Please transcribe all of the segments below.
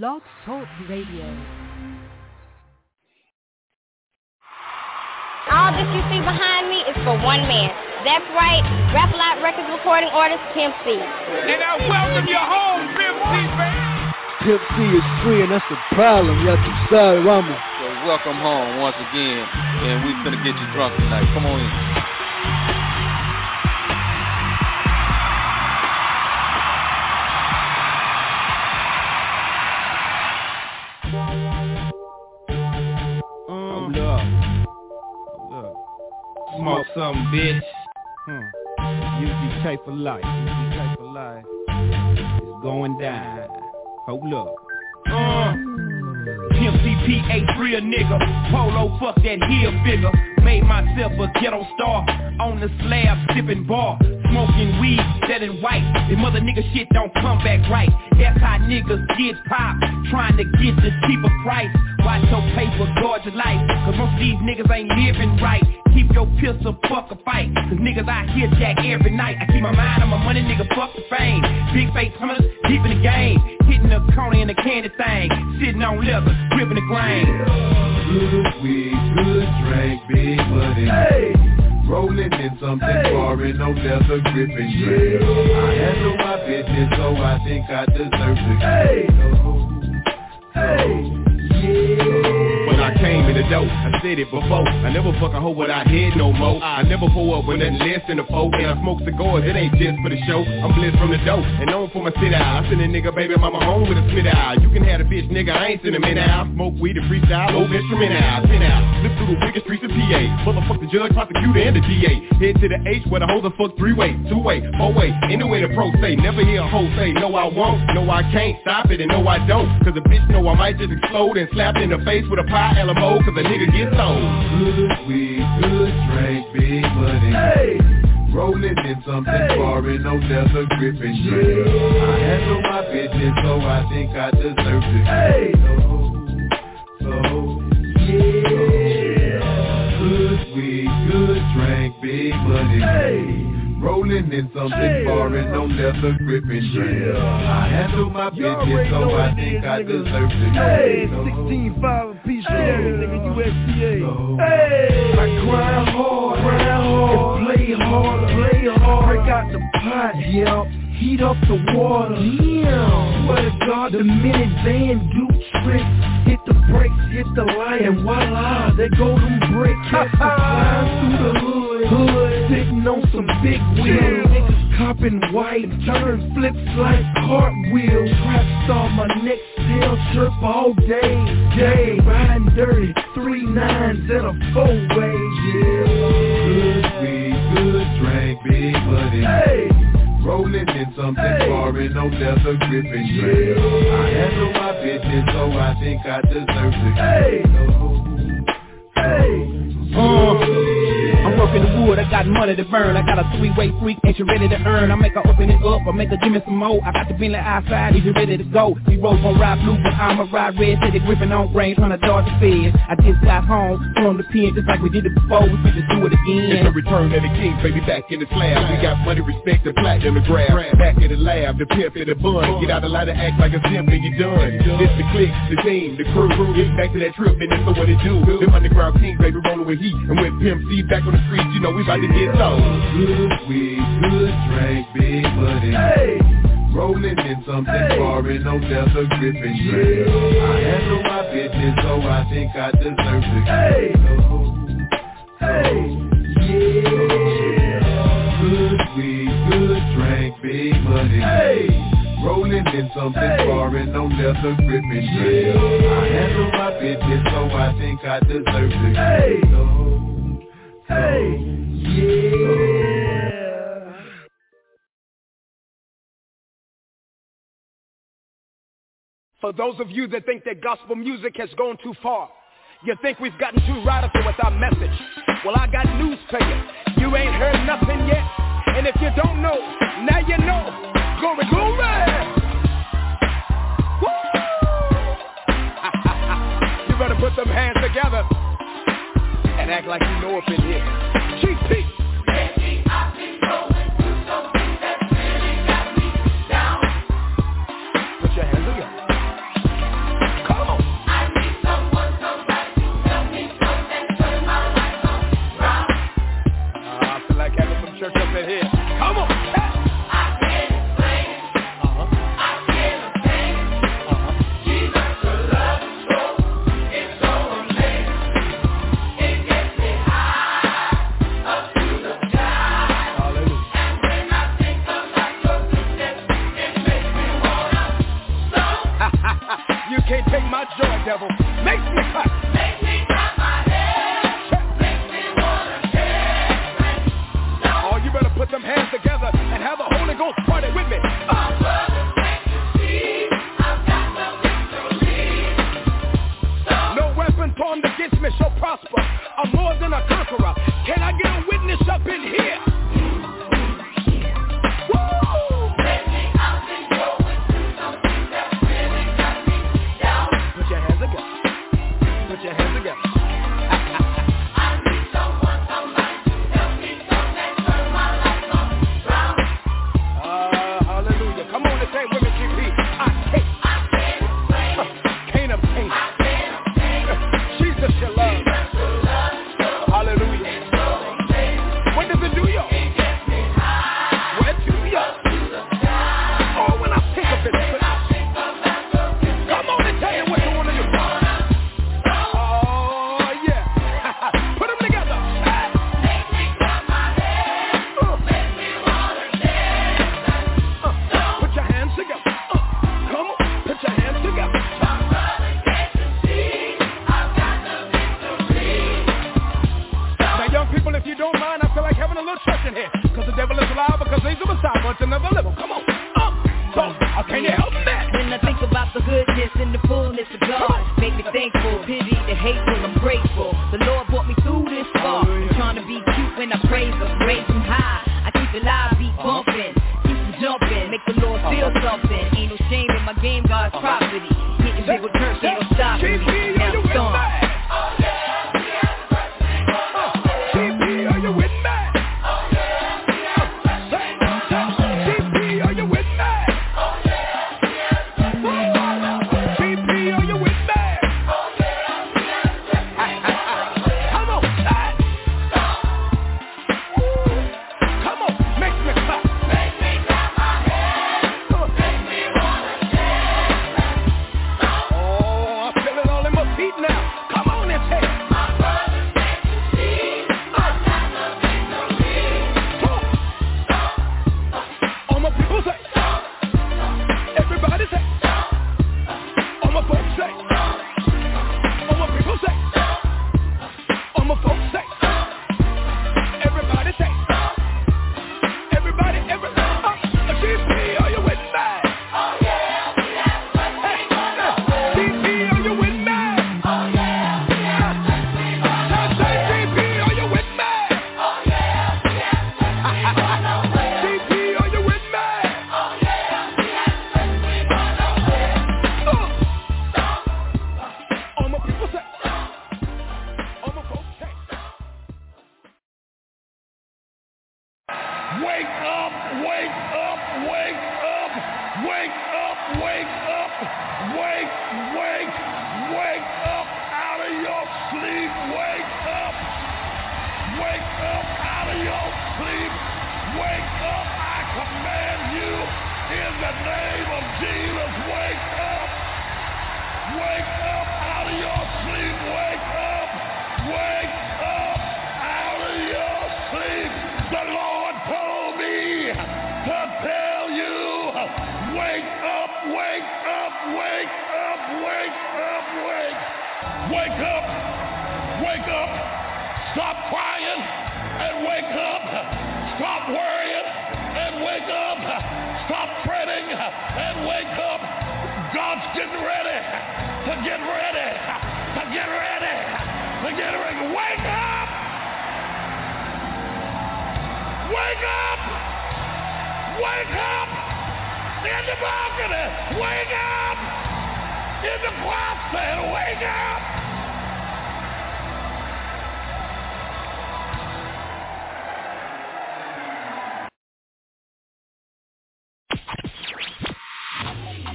Blog Talk Radio. All that you see behind me is for one man. That's right, Rap Lot Records recording artist Pimp C. And I welcome you home, Pimp C, man. Pimp C is free, and that's the problem. Y'all too sorry, Rama. So welcome home once again, and we finna get you drunk tonight. Come on in. Something, bitch. Hmm. UGK for life. UGK for life. It's going down. Hold up. Uh. Pimp CPA free a nigga. Polo fuck that heel figure. Made myself a ghetto star. On the slab sipping bar. Smoking weed, selling white. The mother nigga shit don't come back right. That's how niggas get popped. Trying to get the cheaper price. Watch your paper, guard your life. Cause most of these niggas ain't living right. Keep your pistol, fuck a fight. Cause niggas out here jack every night. I keep my mind on my money, nigga, fuck the fame. Big face hunters, deep in the game. Hitting the corner in the candy thing. Sitting on leather, gripping the grain. Good weed, good drink, big money. Hey. Rolling in something hey. foreign, no leather gripping drink. I handle my business, so I think I deserve to hey. go. Hey. When I came in the door, I said it before. I never fuck a hoe without head no more. I never pull up with nothing less than a four. And I smoke cigars, it ain't just for the show. I'm blessed from the dope. And known for my sit out I send a nigga baby mama home with a spit out You can have a bitch nigga, I ain't send him in out. Smoke weed and freestyle, over instrument out Ten out, slip through the biggest streets of PA Motherfuck the judge, prosecutor, and the DA Head to the H where the hoes are fuck three-way Two-way, four-way, anyway the pro say. Never hear a hoe say, no I won't. No I can't, stop it, and no I don't. Cause a bitch know I might just explode and slap in the face with a pie LMO cause a nigga get sold. Good weed, good drink, big money. Hey. Rolling in something hey. foreign, no leather gripping drink. Yeah. I handle my business, so I think I deserve it. Hey. So, so, yeah. Good weed, good drink, big money. Hey. Rolling in something hey. foreign, no leather gripping drink. I handle my business, so I think I deserve it. Hey, 16 5 piece cherry, nigga, USDA. Hey, I grind hard, grind hard, and play hard, play hard. Break out the pot, yeah. Heat up the water, yeah. Swear to God, the minivan do tricks. Hit the brakes, hit the light, and voila, there go them bricks. Flying through the hood, hood, sitting on some big wheels. Niggas copping white, turn flips like cartwheels. Trap star, my neck still chirp all day, day. Riding dirty, three nines and a four way, yeah. Good weed, good drink, big money. Hey. Rolling in something hey. foreign, no leather gripping. Yeah. I handle my business, so I think I deserve it. Hey. So, hey. Uh, I'm the wood, I got money to burn. I got a three-way freak, ain't you ready to earn? I make her open it up, I make her give me some more. I got the Bentley outside, is you ready to go? We roll gon' ride blue, but I'ma ride red Steady gripping on brains, dodge the feds I just got home, from the pen just like we did it before We finna do it again. It's a return of the king, baby, back in the slab. We got money, respect, the platinum to grab. Back in the lab, the pimp in the bun. Get out the line and act like a simp and you done. This the click, the team, the crew. Get back to that trip, and that's what it do. Them underground kings, baby, rolling with heat. And with Pimp C back on the streets, you know we about to get sold. Good weed, good drink, big money. Hey. Rolling in something hey. foreign, no leather gripping drink. Yeah. I handle my business, so I think I deserve it. Hey. So, hey. Yeah. Good weed, good drink, big money. Hey. Rolling in something hey. foreign, no leather gripping drink. I handle my business, so I think I deserve it. Hey. So, Hey, yeah. For those of you that think that gospel music has gone too far, you think we've gotten too radical with our message. Well, I got news for you. You ain't heard nothing yet. And if you don't know, now you know. Glory, glory! You better put them hands together act like you know if in here.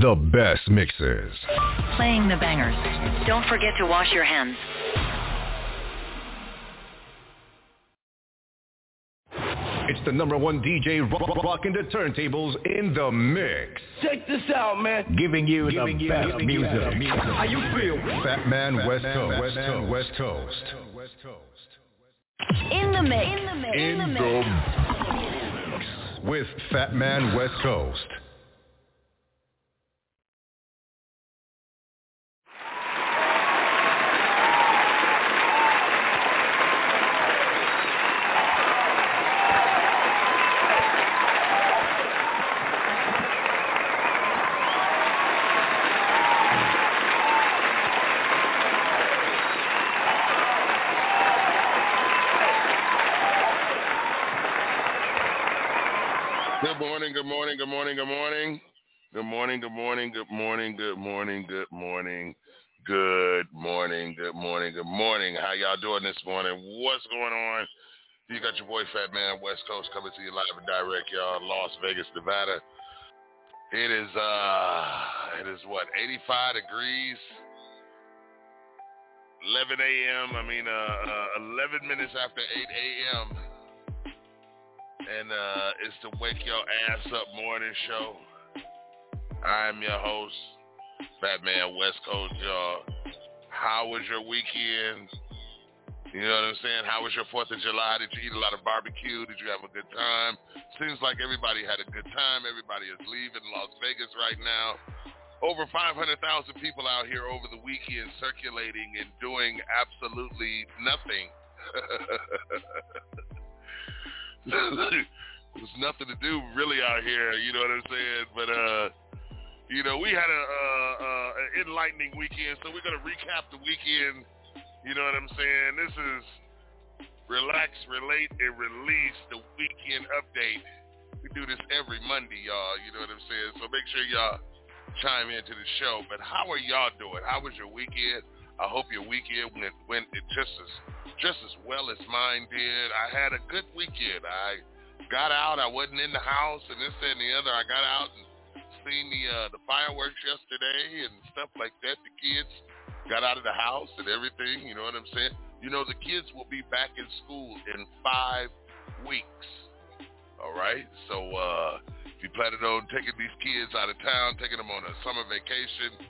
The best mixes. Playing the bangers. Don't forget to wash your hands. It's the number one DJ rock- rocking the turntables in the mix. Check this out, man. Giving you Giving the you best the music. best music. How you feel? Fat Man West Man Coast. West Coast. West Coast. In the mix. In the mix. In the mix. With Fat Man West Coast. Good morning, good morning, good morning, good morning. Good morning, good morning, good morning, good morning, good morning, good morning, good morning. How y'all doing this morning? What's going on? You got your boy Fat Man West Coast coming to you live and direct, y'all, Las Vegas, Nevada. It is uh it is what, 85 degrees. 11 a.m. I mean uh, uh 11 minutes after 8 a.m and uh, it's the Wake Your Ass Up morning show. I'm your host, Fat Man West Coast, y'all. How was your weekend? You know what I'm saying? How was your 4th of July? Did you eat a lot of barbecue? Did you have a good time? Seems like everybody had a good time. Everybody is leaving Las Vegas right now. Over 500,000 people out here over the weekend circulating and doing absolutely nothing. There's nothing to do really out here, you know what I'm saying? But uh, you know, we had a, uh, uh, an enlightening weekend, so we're gonna recap the weekend. You know what I'm saying? This is relax, relate, and release the weekend update. We do this every Monday, y'all. You know what I'm saying? So make sure y'all chime into the show. But how are y'all doing? How was your weekend? I hope your weekend went went just as just as well as mine did. I had a good weekend. I got out. I wasn't in the house and this and the other. I got out and seen the uh, the fireworks yesterday and stuff like that. The kids got out of the house and everything. You know what I'm saying? You know the kids will be back in school in five weeks. All right. So uh, if you planning on taking these kids out of town, taking them on a summer vacation,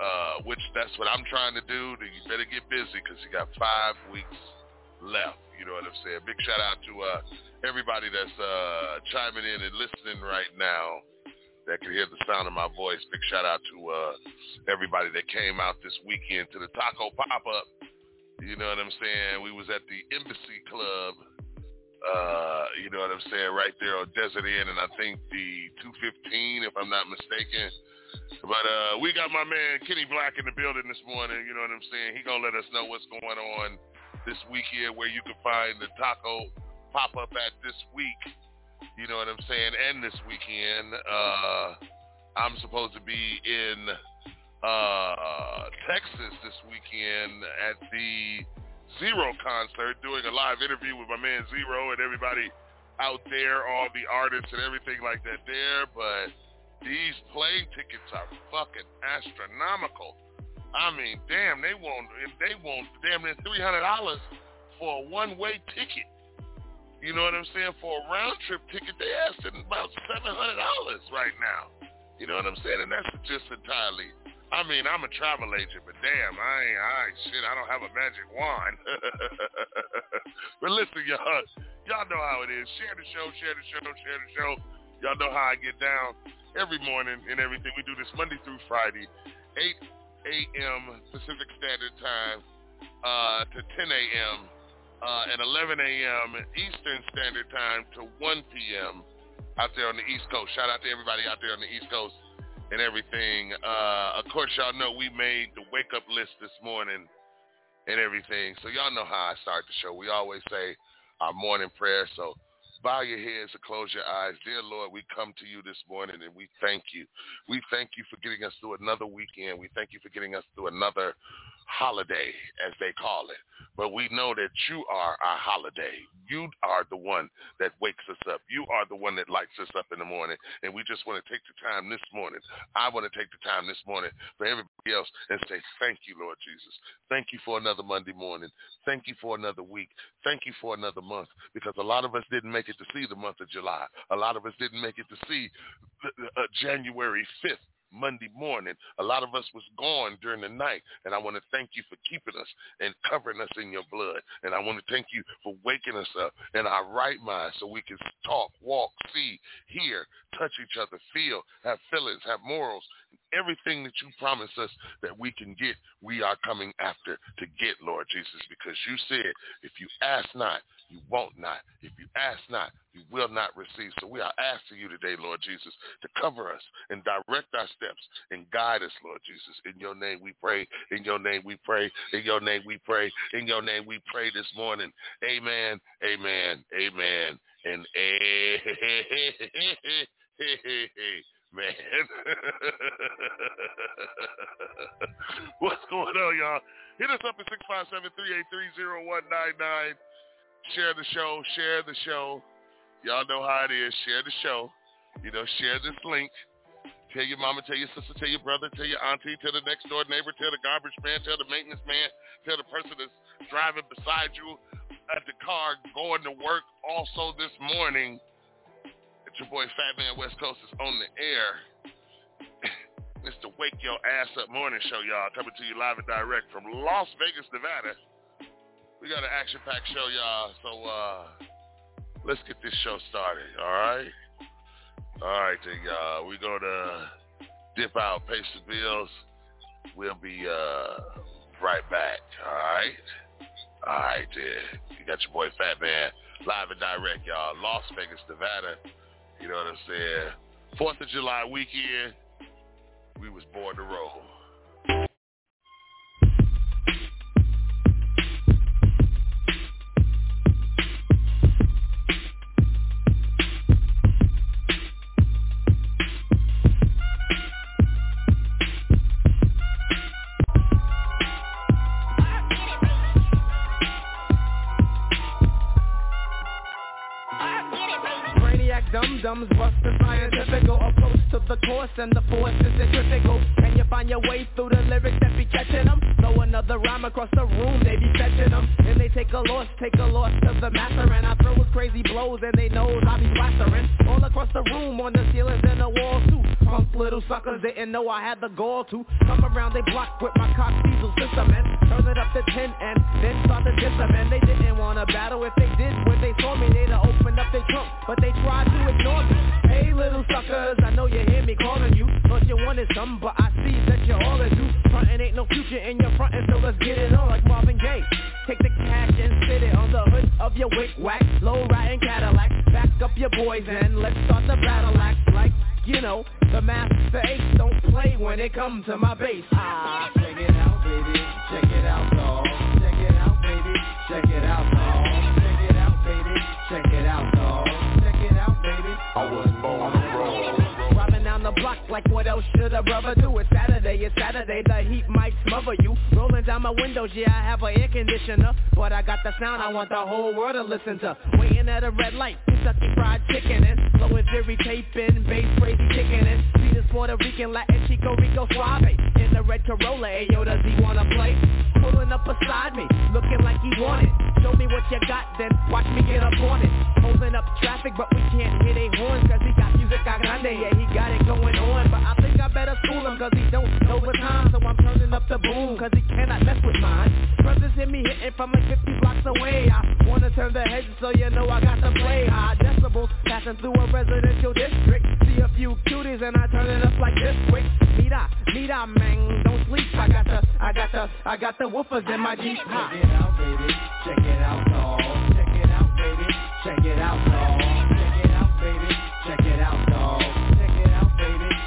uh, which that's what I'm trying to do. Then you better get busy because you got five weeks left. You know what I'm saying? Big shout out to uh, everybody that's uh, chiming in and listening right now that can hear the sound of my voice. Big shout out to uh, everybody that came out this weekend to the taco pop-up. You know what I'm saying? We was at the Embassy Club. Uh, you know what I'm saying? Right there on Desert Inn, and I think the 215, if I'm not mistaken. But uh, we got my man Kenny Black in the building this morning. You know what I'm saying? He gonna let us know what's going on this weekend, where you can find the taco pop up at this week. You know what I'm saying? And this weekend, uh, I'm supposed to be in uh, Texas this weekend at the Z-Ro concert, doing a live interview with my man Z-Ro and everybody out there, all the artists and everything like that there. But these plane tickets are fucking astronomical. I mean, damn, they want they want damn near three hundred dollars for a one way ticket. You know what I'm saying? For a round trip ticket, they asking about seven hundred dollars right now. You know what I'm saying? And that's just entirely. I mean, I'm a travel agent, but damn, I ain't, I shit. I don't have a magic wand. but listen, y'all, y'all know how it is. Share the show, share the show, share the show. Y'all know how I get down every morning and everything. We do this Monday through Friday, 8 a.m. Pacific Standard Time uh, to 10 a.m. Uh, and 11 a.m. Eastern Standard Time to 1 p.m. out there on the East Coast. Shout out to everybody out there on the East Coast and everything. Uh, of course, y'all know we made the wake up list this morning and everything. So y'all know how I start the show. We always say our morning prayer. So bow your heads and close your eyes. Dear Lord, we come to you this morning and we thank you. We thank you for getting us through another weekend. We thank you for getting us through another holiday, as they call it. But we know that you are our holiday. You are the one that wakes us up. You are the one that lights us up in the morning. And we just want to take the time this morning. I want to take the time this morning for everybody else and say, thank you, Lord Jesus. Thank you for another Monday morning. Thank you for another week. Thank you for another month. Because a lot of us didn't make it to see the month of July. A lot of us didn't make it to see uh, January 5th. Monday morning. A lot of us was gone during the night, and I want to thank you for keeping us and covering us in your blood. And I want to thank you for waking us up in our right mind so we can talk, walk, see, hear, touch each other, feel, have feelings, have morals. Everything that you promised us that we can get, we are coming after to get, Lord Jesus, because you said, if you ask not, you won't not. If you ask not, you will not receive. So we are asking you today, Lord Jesus, to cover us and direct our steps and guide us, Lord Jesus. In your name we pray. In your name we pray. In your name we pray. In your name we pray this morning. Amen. Amen. Amen. And man. What's going on, y'all? Hit us up at 657-383-0199. Share the show. Share the show. Y'all know how it is. Share the show. You know, share this link. Tell your mama, tell your sister, tell your brother, tell your auntie, tell the next door neighbor, tell the garbage man, tell the maintenance man, tell the person that's driving beside you at the car going to work. Also this morning, your boy Fat Man West Coast is on the air. Mr. Wake Your Ass Up Morning Show, y'all, coming to you live and direct from Las Vegas, Nevada. We got an action-packed show, y'all, so uh, let's get this show started, all right? All right, then, y'all. We're going to dip out, pay some bills. We'll be uh, right back, all right? All right, then. You got your boy Fat Man live and direct, y'all. Las Vegas, Nevada. You know what I'm saying? Fourth of July weekend. We was born to roll. Know I had the gall to Come around. They block with my cock diesel system and Turn it up to 10 and then start to diss them And they didn't wanna battle. If they did when they saw me They'd have opened up their trunk, but they tried to ignore me. Hey little suckers, I know you hear me calling you. Thought you wanted some, but I see that you're all that do Frontin' ain't no future in your frontin', so let's get it on like Marvin Gaye. Take the cash and sit it on the hood of your wick whack Low riding Cadillac, back up your boys and let's start the battle act. Like you know, the master ace don't play when it comes to my bass. Ah, check it out, baby. Check it out, dog. Check it out, baby. Check it out, dog. Check it out, baby. Check it out, dog. Check it out, baby. I was born to roll. Driving block like what else should a brother do? It's Saturday, it's Saturday, the heat might smother you. Rolling down my windows, yeah, I have an air conditioner. But I got the sound I want the whole world to listen to. Waiting at a red light, Kentucky fried chicken and flowing theory taping, bass crazy kicking and see this Puerto Rican Latin Chico Rico Suave in the red Corolla. Hey yo, does he wanna play? Pulling up beside me, looking like he wanted. Show me what you got, then watch me get up on it. Holding up traffic, but we can't hit a horns cause he music a grande. Yeah, he got it going on, but I think I better school him cause he don't know the time. So I'm turning up the boom cause he cannot mess with mine. Brothers hit me hitting from like 50 blocks away. I wanna turn the heads so you know I got to play high decibels passing through a residential district. See a few cuties and I turn it up like this quick. Mira, mira, man, don't sleep. I got the, I got the, I got the woofers in my Jeep. Check it out, baby. Check it out, dog. Check it out, baby. Check it out, dog.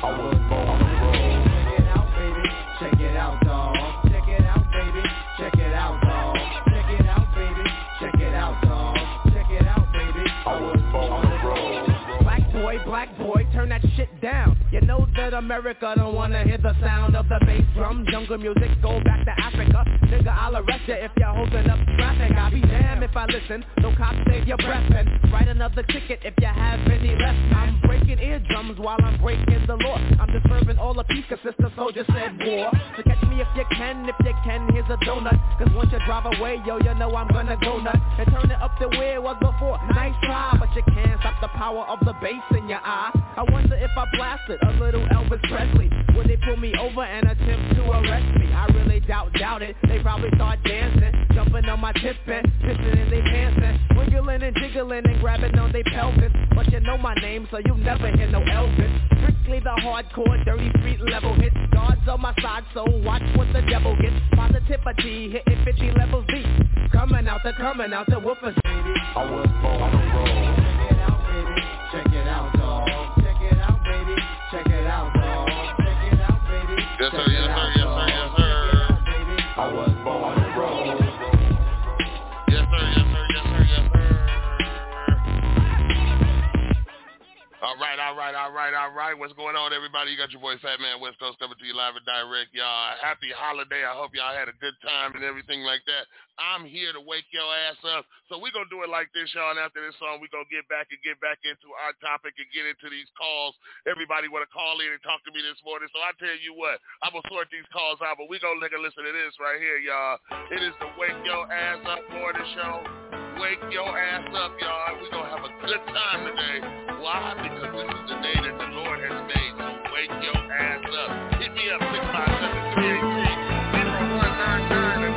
I was born to roll. Check it out, baby. Check it out, dog. Check it out, baby. Check it out, dog. Check it out, baby. Check it out, dog. Check it out, baby. I was born to roll. Black boy, black boy, turn that shit down. You know that America don't wanna hear the sound of the bass drum. Jungle music, go back to Africa. Nigga, I'll arrest ya if you're holding up traffic. I'll be damned if I listen. No cops save your breath and write another ticket if you have any left. I'm breaking eardrums while I'm breaking the law. I'm disturbing all the peace, cause sister soldier said war. So catch me if you can, if you can, here's a donut. Cause once you drive away, yo, you know I'm gonna go nuts. And turn it up to where it was before. Nice try, but you can't stop the power of the bass in your eye. I wonder if I blasted a little Elvis Presley. Would they pull me over and attempt to arrest me? I really doubt, doubt it. They probably start dancing, jumping on my tip and pissing in their pants and wiggling and jiggling and grabbing on their pelvis. But you know my name, so you never hear no Elvis. Strictly the hardcore, dirty street level hits. Guards on my side, so watch what the devil gets. Positivity hitting 50 levels deep. Coming out the coming out the woofers. I was born to roll. Check it out, baby. Check it out, dog. Check it out, baby. Check it out, dog. Check it out, baby. Yes, sir, yes, sir, yes, sir, yes, sir. I was All right, all right, all right, all right. What's going on, everybody? You got your boy Fat Man West Coast coming to you live and direct, y'all. Happy holiday. I hope y'all had a good time and everything like that. I'm here to wake your ass up. So we're going to do it like this, y'all. And after this song, we're going to get back and get back into our topic and get into these calls. Everybody want to call in and talk to me this morning. So I tell you what, I'm going to sort these calls out, but we're going to listen to this right here, y'all. It is the Wake Your Ass Up morning show wake your ass up, y'all. We're going to have a good time today. Why? Because this is the day that the Lord has made. So wake your ass up. Hit me up, 657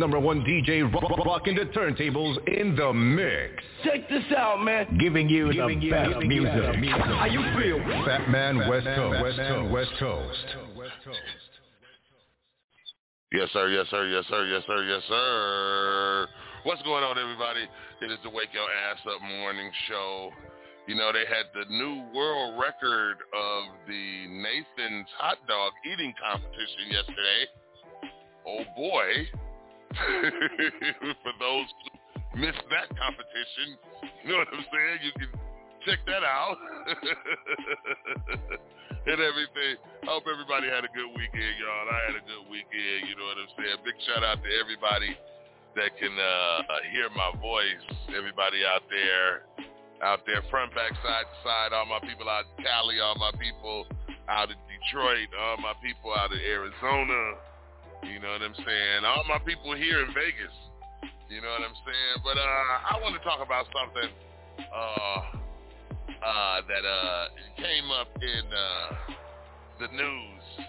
number one DJ rock- rocking the turntables in the mix. Check this out, man. Giving you Giving the you- best giving you music. How you feel? Fat Man West Man Coast. West Coast. West Coast. Yes, sir. Yes, sir. Yes, sir. Yes, sir. Yes, sir. What's going on, everybody? It is the Wake Your Ass Up Morning Show. You know, they had the new world record of the Nathan's hot dog eating competition yesterday. Oh boy. For those who missed that competition, you know what I'm saying? You can check that out. and everything. I hope everybody had a good weekend, y'all. I had a good weekend, you know what I'm saying? Big shout out to everybody that can uh, hear my voice. Everybody out there, out there, front, back, side to side. All my people out in Cali, all my people out of Detroit, all my people out of Arizona. You know what I'm saying? All my people here in Vegas. You know what I'm saying? But uh, I want to talk about something uh, uh, that uh, came up in uh, the news.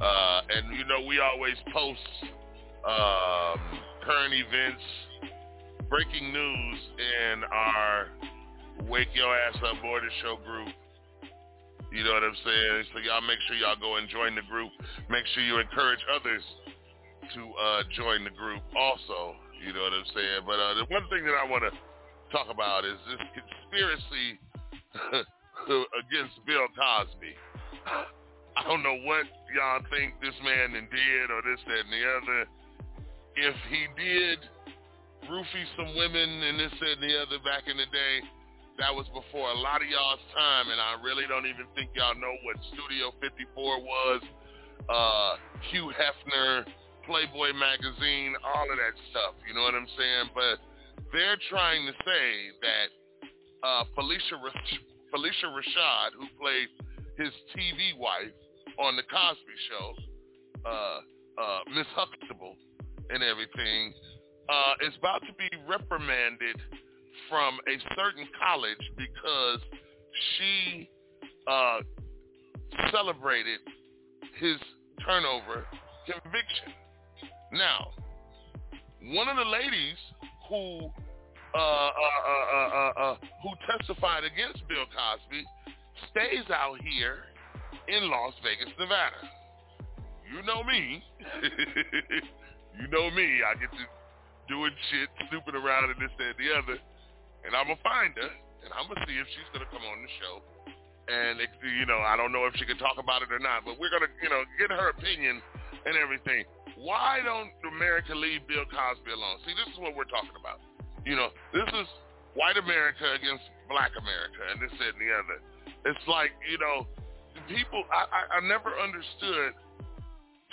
Uh, and, you know, we always post um, current events, breaking news in our Wake Your Ass Up Border Show group. You know what I'm saying? So y'all make sure y'all go and join the group. Make sure you encourage others to uh, join the group also. You know what I'm saying? But uh, the one thing that I want to talk about is this conspiracy against Bill Cosby. I don't know what y'all think this man did or this, that, and the other. If he did roofie some women and this, that, and the other back in the day, that was before a lot of y'all's time, and I really don't even think y'all know what Studio 54 was, uh, Hugh Hefner, Playboy magazine, all of that stuff. You know what I'm saying? But they're trying to say that uh, Phylicia Phylicia Rashad, who played his TV wife on the Cosby Show, uh, uh, Miss Huxtable, and everything, uh, is about to be reprimanded from a certain college because she uh, celebrated his turnover conviction. Now, one of the ladies who uh, uh, uh, uh, uh, who testified against Bill Cosby stays out here in Las Vegas, Nevada. You know me. you know me. I get to doing shit, snooping around and this, that, and the other. And I'm to find her, and I'm to see if she's to come on the show. And, it, you know, I don't know if she can talk about it or not, but we're to, you know, get her opinion and everything. Why don't America leave Bill Cosby alone? See, this is what we're talking about. You know, this is white America against black America and this, and the other. It's like, you know, people, I, I, I never understood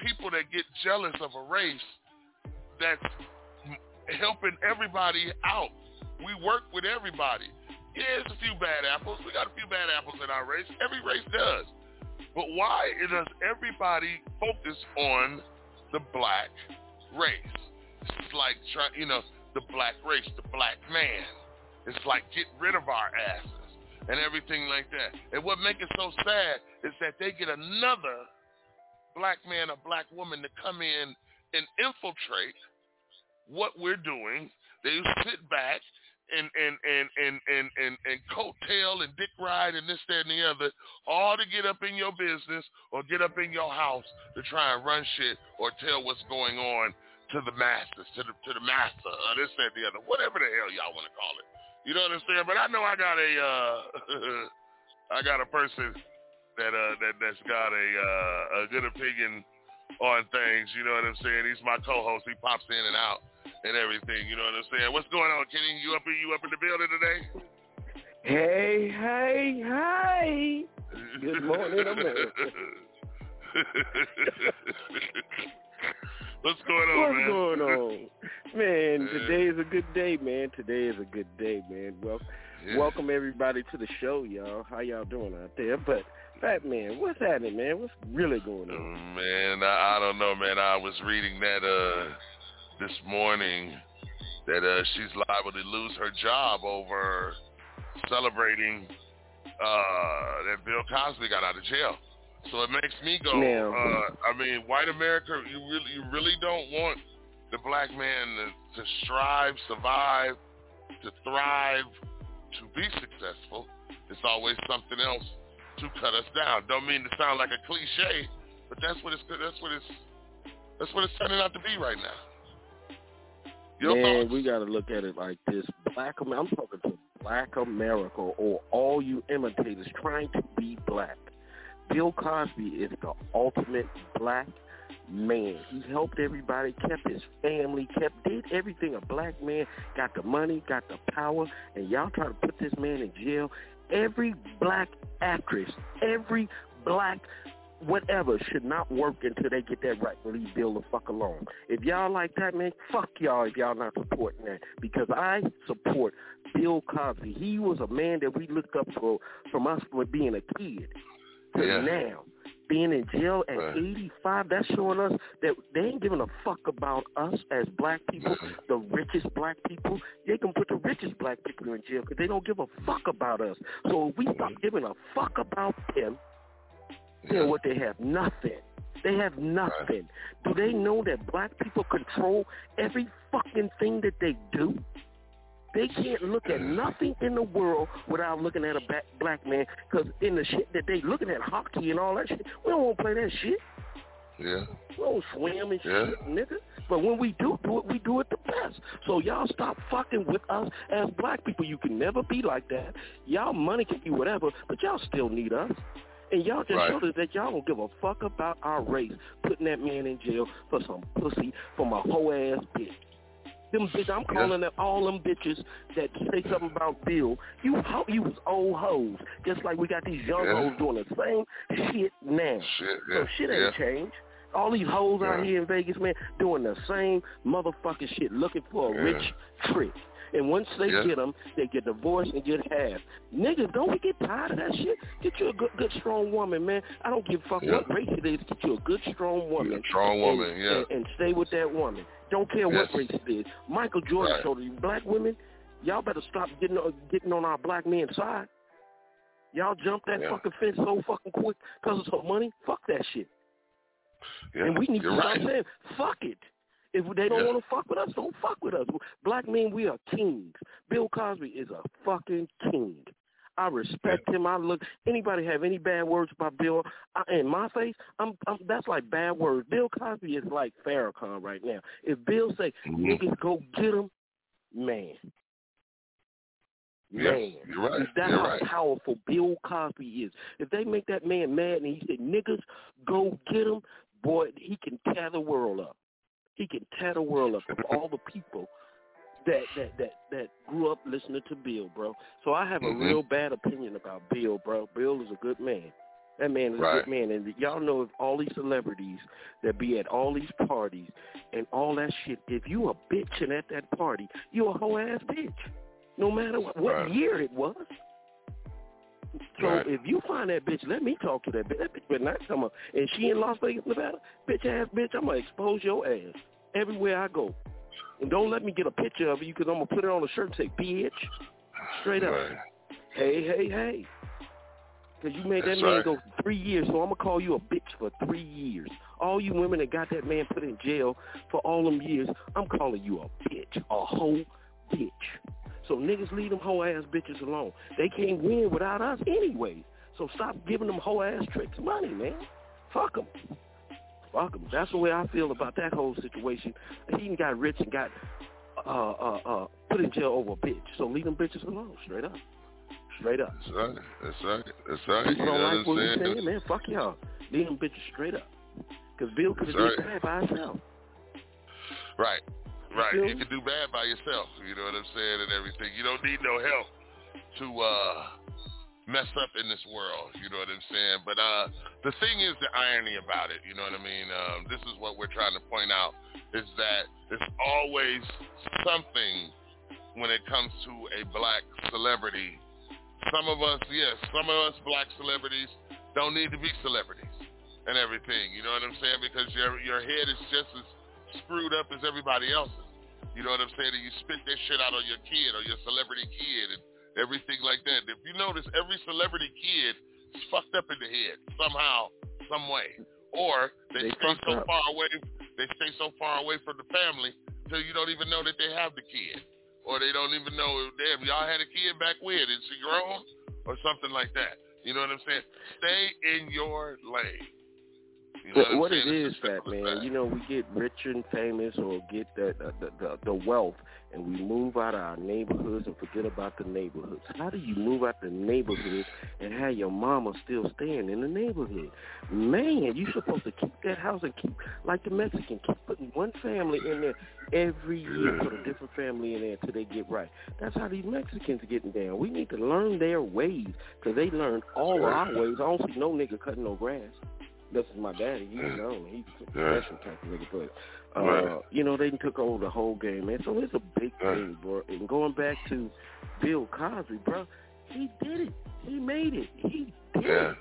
people that get jealous of a race that's helping everybody out. We work with everybody. Yeah, there's a few bad apples. We got a few bad apples in our race. Every race does. But why does everybody focus on the black race? It's like, try, you know, the black race, the black man. It's like get rid of our asses and everything like that. And what makes it so sad is that they get another black man or black woman to come in and infiltrate what we're doing. They sit back and and and and and and, and coattail and dick ride and this, that, and the other, all to get up in your business or get up in your house to try and run shit or tell what's going on to the masters, to the to the master, or this, that, the other, whatever the hell y'all want to call it. You know what I'm saying? But I know I got a uh I got a person that uh that that's got a uh a good opinion on things, you know what I'm saying? He's my co-host. He pops in and out and everything, you know what I'm saying? What's going on, Kenny? You up you up in the building today? Hey, hey, hey. Good morning, America. What's going on, What's man? going on? Man, today is a good day, man. Today is a good day, man. Well, Yeah. welcome everybody to the show, y'all. How y'all doing out there? But Fat Man, what's happening, man? What's really going on? Man, I, I don't know, man. I was reading that uh this morning that uh she's liable to lose her job over celebrating uh that Bill Cosby got out of jail. So it makes me go, Now- uh I mean, white America, you really you really don't want the black man to, to strive, survive, to thrive, to be successful, it's always something else to cut us down. Don't mean to sound like a cliche, but that's what it's that's what it's that's what it's turning out to be right now. Man, we got to look at it like this. Black I'm talking to Black America or all you imitators trying to be black. Bill Cosby is the ultimate black man. He helped everybody, kept his family, kept did everything a black man got the money, got the power, and y'all try to put this man in jail. Every black actress, every black whatever should not work until they get that right and leave Bill the fuck alone. If y'all like that, man, fuck y'all if y'all not supporting that. Because I support Bill Cosby. He was a man that we looked up for from us for being a kid to Yeah. now. Being in jail at Right. 85, that's showing us that they ain't giving a fuck about us as black people, the richest black people. They can put the richest black people in jail because they don't give a fuck about us. So if we stop giving a fuck about them, know what they have? Nothing. They have nothing. Do they know that black people control every fucking thing that they do? They can't look at nothing in the world without looking at a black man. Because in the shit that they looking at hockey and all that shit, we don't want to play that shit. Yeah. We don't swim and Yeah. shit, nigga. But when we do do it, we do it the best. So y'all stop fucking with us as black people. You can never be like that. Y'all money can be whatever, but y'all still need us. And y'all just Right. showed us that y'all don't give a fuck about our race, putting that man in jail for some pussy from a hoe ass bitch. Them bitch, I'm calling them all them bitches that say something about Bill. You ho- you was old hoes, just like we got these young Yeah. hoes doing the same shit now. Shit, So shit ain't yeah. changed. All these hoes out here in Vegas, man, doing the same motherfucking shit, looking for a Yeah. rich trick. And once they Yeah. get them, they get divorced and get half. Niggas, don't we get tired of that shit? Get you a good, good, strong woman, man. I don't give a fuck Yeah. what race it is. Get you a good, strong woman. Strong and- woman, yeah. And, and stay with that woman. Don't care what Yes. race it is. Michael Jordan Right. told you, black women, y'all better stop getting on, getting on our black men's side. Y'all jump that Yeah. fucking fence so fucking quick because of some money. Fuck that shit. Yeah. And we need to stop right. saying, fuck it. If they don't Yeah. want to fuck with us, don't fuck with us. Black men, we are kings. Bill Cosby is a fucking king. I respect him. I look. Anybody have any bad words about Bill I, in my face? I'm, I'm. That's like bad words. Bill Cosby is like Farrakhan right now. If Bill say Mhm. niggas go get him, man, Yes, man, you're right. that's You're how right. powerful Bill Cosby is. If they make that man mad and he said niggas go get him, boy, he can tear the world up. He can tear the world up of all the people that that that that grew up listening to Bill, bro. So I have a Mhm. real bad opinion about Bill, bro. Bill is a good man. That man is a good man, and y'all know if all these celebrities that be at all these parties and all that shit, if you a bitch and at that party, you a whole ass bitch, no matter what, what Right. year it was. So Right. if you find that bitch, let me talk to that bitch. That bitch better not come up. And she in Las Vegas, Nevada, bitch ass bitch, I'm gonna expose your ass everywhere I go. And don't let me get a picture of you because I'm gonna put it on a shirt and say bitch, straight up. Right. Hey, hey, hey. Because you made that That's man right. go three years, so I'm to call you a bitch for three years. All you women that got that man put in jail for all them years, I'm calling you a bitch, a whole bitch. So niggas leave them whole ass bitches alone. They can't win without us anyway. So stop giving them whole ass tricks money, man. Fuck them. Fuck them. That's the way I feel about that whole situation. He done got rich and got uh, uh, uh, put in jail over a bitch. So leave them bitches alone, straight up. Straight up. That's right. That's right. That's right. People You don't like what we saying? man. Fuck y'all. Leave them bitches straight up. Because Bill could have did that by himself. Right. Right. feel You can do bad by yourself. You know what I'm saying? And everything. You don't need no help to uh mess up in this world. You know what I'm saying? But uh the thing is the irony about it, you know what I mean? Um, this is what we're trying to point out is that it's always something when it comes to a black celebrity. Some of us, yes, some of us black celebrities don't need to be celebrities and everything. You know what I'm saying? Because your your head is just as screwed up as everybody else's. You know what I'm saying? And you spit that shit out on your kid or your celebrity kid and everything like that. If you notice, every celebrity kid is fucked up in the head somehow, some way, or they, They stay so up. far away. they stay so far away from the family till you don't even know that they have the kid, or they don't even know if damn y'all had a kid back when is she grown or something like that. You know what I'm saying? Stay in your lane. You know But what I'm it saying? fat man, you know, we get rich and famous or get the the, the the wealth, and we move out of our neighborhoods and forget about the neighborhoods. How do you move out the neighborhood and have your mama still staying in the neighborhood? Man, you supposed to keep that house and keep like the Mexican, keep putting one family in there every year, put a different family in there until they get right. That's how these Mexicans are getting down. We need to learn their ways because they learned all of our ways. I don't see no nigga cutting no grass. This is my daddy. You know, he's a professional type of nigga, but uh, Right. you know, they took over the whole game, man. So it's a big thing, bro. And going back to Bill Cosby, bro, he did it. He made it. He did Yeah. it.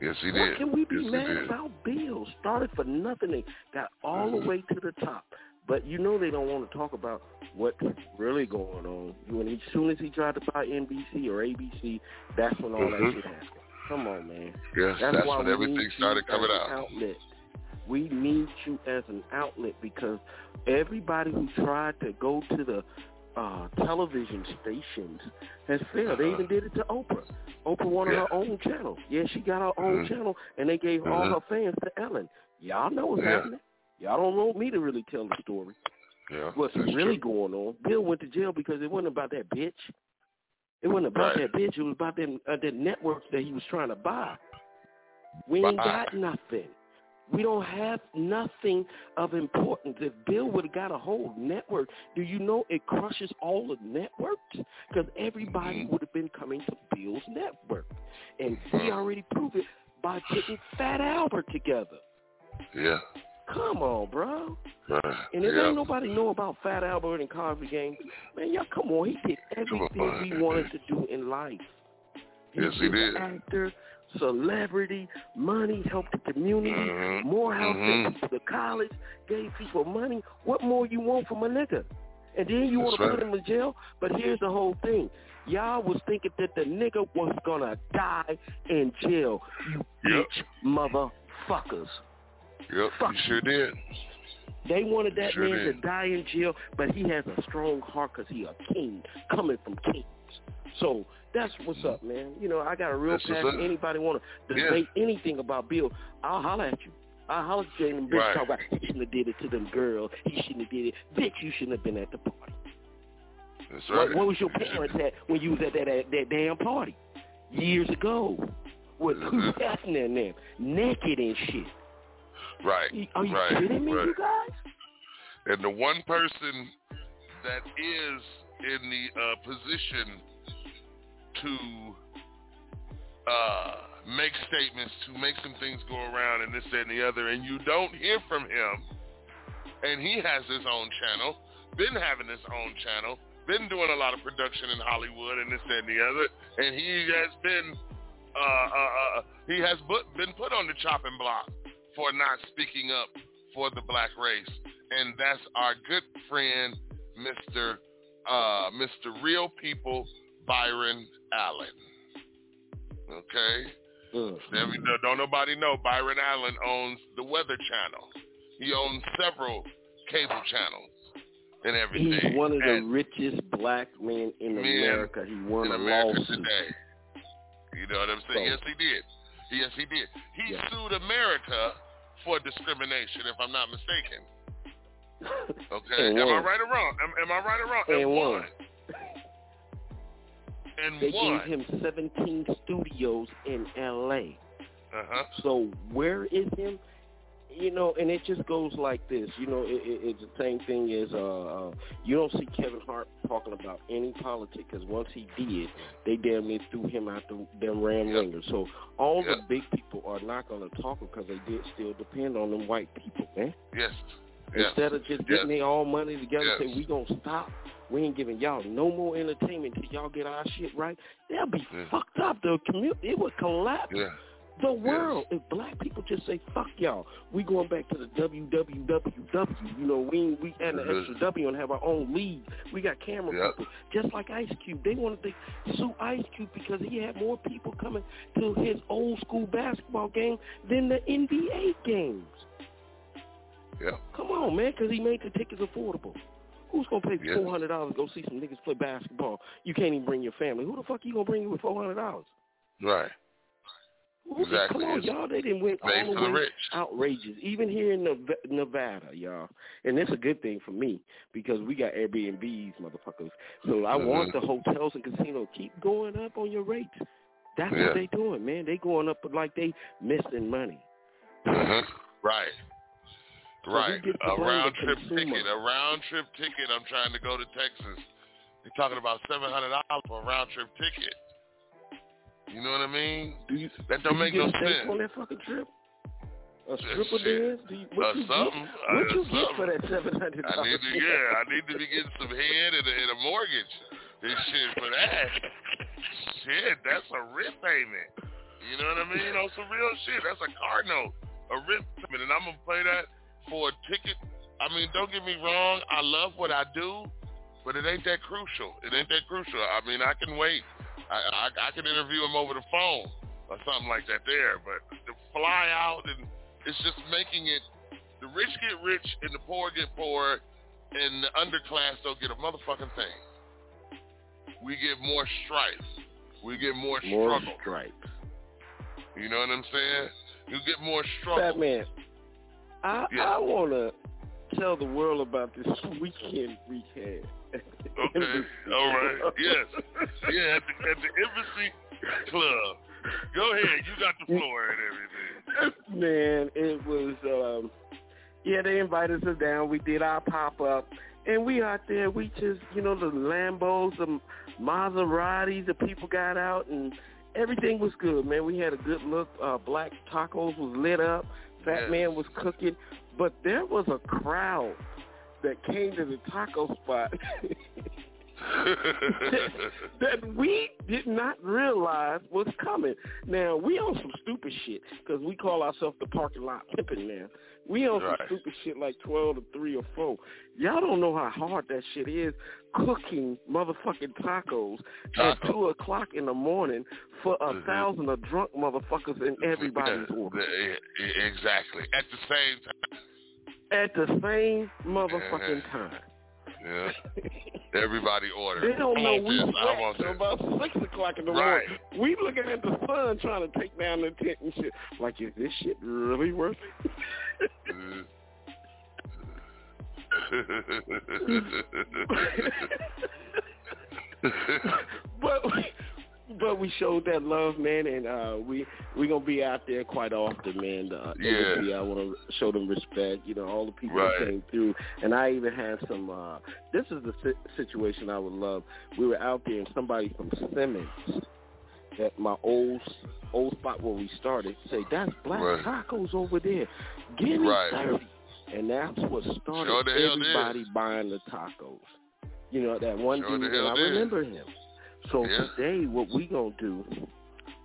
Yes, he What did. can we be yes, mad about? Bill started for nothing and got all the way to the top. But you know they don't want to talk about what's really going on. When he, as soon as he tried to buy NBC or ABC, that's when all Mhm. that shit happened. Come on, man. Yes, that's why when everything started coming out. Outlet. We need you as an outlet because everybody who tried to go to the uh, television stations has failed. They even did it to Oprah. Oprah wanted Yeah. her own channel. Yeah, she got her own Mhm. channel, and they gave all Mhm. her fans to Ellen. Y'all know what's Yeah. happening. Y'all don't want me to really tell the story. Yeah, What's really true. going on? Bill went to jail because it wasn't about that bitch. It wasn't about Right. that bitch. It was about them uh, the networks that he was trying to buy. We ain't got nothing. We don't have nothing of importance. If Bill would have got a whole network, do you know it crushes all the networks? Because everybody Mm-hmm. would have been coming to Bill's network. And he already proved it by putting Fat Albert together. Yeah. Come on, bro. Right. And if ain't nobody know about Fat Albert and Cosby Game, man, y'all come on. He did everything we wanted to do in life. Yes, he did. actor, celebrity, money, helped the community, Mhm. more house Mhm. sent people college, gave people money. What more you want from a nigga? And then you want to put him in jail? But here's the whole thing. Y'all was thinking that the nigga was gonna die in jail. You Yep. bitch motherfuckers. Yep, you sure did. They wanted that Sure man to die in jail, but he has a strong heart because he a king coming from kings. So that's what's up, man. You know, I got a real That's passion. Anybody want to Yeah. debate anything about Bill, I'll holler at you. I'll holler at you and bitch Right. talk about he shouldn't have did it to them girls. He shouldn't have did it. Bitch, you shouldn't have been at the party. That's What, right. what was your parents at when you was at that, that, that damn party years ago? With who's happening there? Naked and shit. Right. Are you right. kidding me, right. you guys? And the one person that is in the uh, position to uh, make statements, to make some things go around and this, that, and the other, and you don't hear from him, and he has his own channel, been having his own channel, been doing a lot of production in Hollywood and this, that, and the other, and he has been, uh, uh, uh, he has put, been put on the chopping block for not speaking up for the black race. And that's our good friend, Mr. Uh, Mr. Real People, Byron Allen. Okay? Every, don't nobody know Byron Allen owns the Weather Channel. He owns several cable channels and everything. He's one of the And richest black men in Men America. He won in a America lawsuit. today. You know what I'm saying? So- yes, he did. Yes, he did. He sued America for discrimination, if I'm not mistaken. Okay. And am I right or wrong? Am, am I right or wrong? And won. And They won. gave him 17 studios in L.A. Uh-huh. So where is him? You know, and it just goes like this. You know, it, it, it's the same thing as uh, uh, you don't see Kevin Hart talking about any politics because once he did, they damn near threw him out the them ram ringers. So all the big people are not going to talk because they did still depend on them white people, man. Yes. Yes. Instead of just getting Yes. their all money together, Yes. say we gonna stop. We ain't giving y'all no more entertainment till y'all get our shit right. They'll be fucked up. The community it would collapse. Yeah. The world. If black people just say fuck y'all, we going back to the WWWW. You know, we we add an extra W and have our own league. We got camera Yep. people, just like Ice Cube. They wanted to sue Ice Cube because he had more people coming to his old school basketball game than the NBA games. Yeah. Come on, man, because he made the tickets affordable. Who's gonna pay Yeah. four hundred dollars to go see some niggas play basketball? You can't even bring your family. Who the fuck you gonna bring you with four hundred dollars? Right. Exactly. Come on, It's y'all. They didn't went all the way rich. outrageous. Even here in Nev- Nevada, y'all. And it's a good thing for me because we got Airbnbs, motherfuckers. So I want Mhm. the hotels and casinos keep going up on your rates. That's Yeah. what they doing, man. They going up like they missing money. Mhm. Right. who Right. A round trip consumer? ticket. A round trip ticket. I'm trying to go to Texas. You're talking about seven hundred dollars for a round trip ticket. You know what I mean? Do you, that don't do make no sense. on that fucking trip? A stripper dance? Do you, what Uh, you something. get? Uh, What you get for that seven hundred I dollars? need to, yeah, I need to be getting some head and a, and a mortgage and shit for that. Shit, that's a rent payment. You know what I mean? On some real shit. That's a car note, a rent payment, and I'm gonna pay that for a ticket. I mean, don't get me wrong. I love what I do, but it ain't that crucial. It ain't that crucial. I mean, I can wait. I I, I can interview him over the phone or something like that there, but to fly out and it's just making it the rich get rich and the poor get poor, and the underclass don't get a motherfucking thing. We get more strife. We get more, More struggle. stripes. You know what I'm saying? You get more struggle. Fat man, I Yeah. I want to tell the world about this weekend we had. Okay. All right. Yes. Yeah. At the, at the embassy club. Go ahead. You got the floor and everything. Man, it was um yeah, they invited us down. We did our pop up and we out there, we just you know, the Lambos, the Maseratis, the people got out and everything was good, man. We had a good look. Uh black tacos was lit up. Fat Yes. man was cooking. But there was a crowd that came to the taco spot that we did not realize was coming. Now we on some stupid shit because we call ourselves the parking lot pimping now. We on Right. some stupid shit like twelve to three or four. Y'all don't know how hard that shit is cooking motherfucking tacos at two o'clock in the morning for a Mhm. thousand of drunk motherfuckers in everybody's Yeah, order exactly. At the same time. At the same motherfucking Yeah. time. Yeah. Everybody ordered. They don't know we this. I want slept this. till about six o'clock in the Right. morning. We looking at the sun trying to take down the tent and shit. Like, is this shit really worth it? Mm. but but we showed that love, man, and uh, we we gonna be out there quite often, man. Uh, Yeah. I want to show them respect. You know, all the people Right. that came through, and I even had some. uh This is the si- situation I would love. We were out there, and somebody from Simmons at my old old spot where we started say, "That's black Right. tacos over there. Give me Right. 30. And that's what started Sure the hell did. everybody buying the tacos. You know, that one Sure dude, and I remember him. So Yeah. today, what we going to do,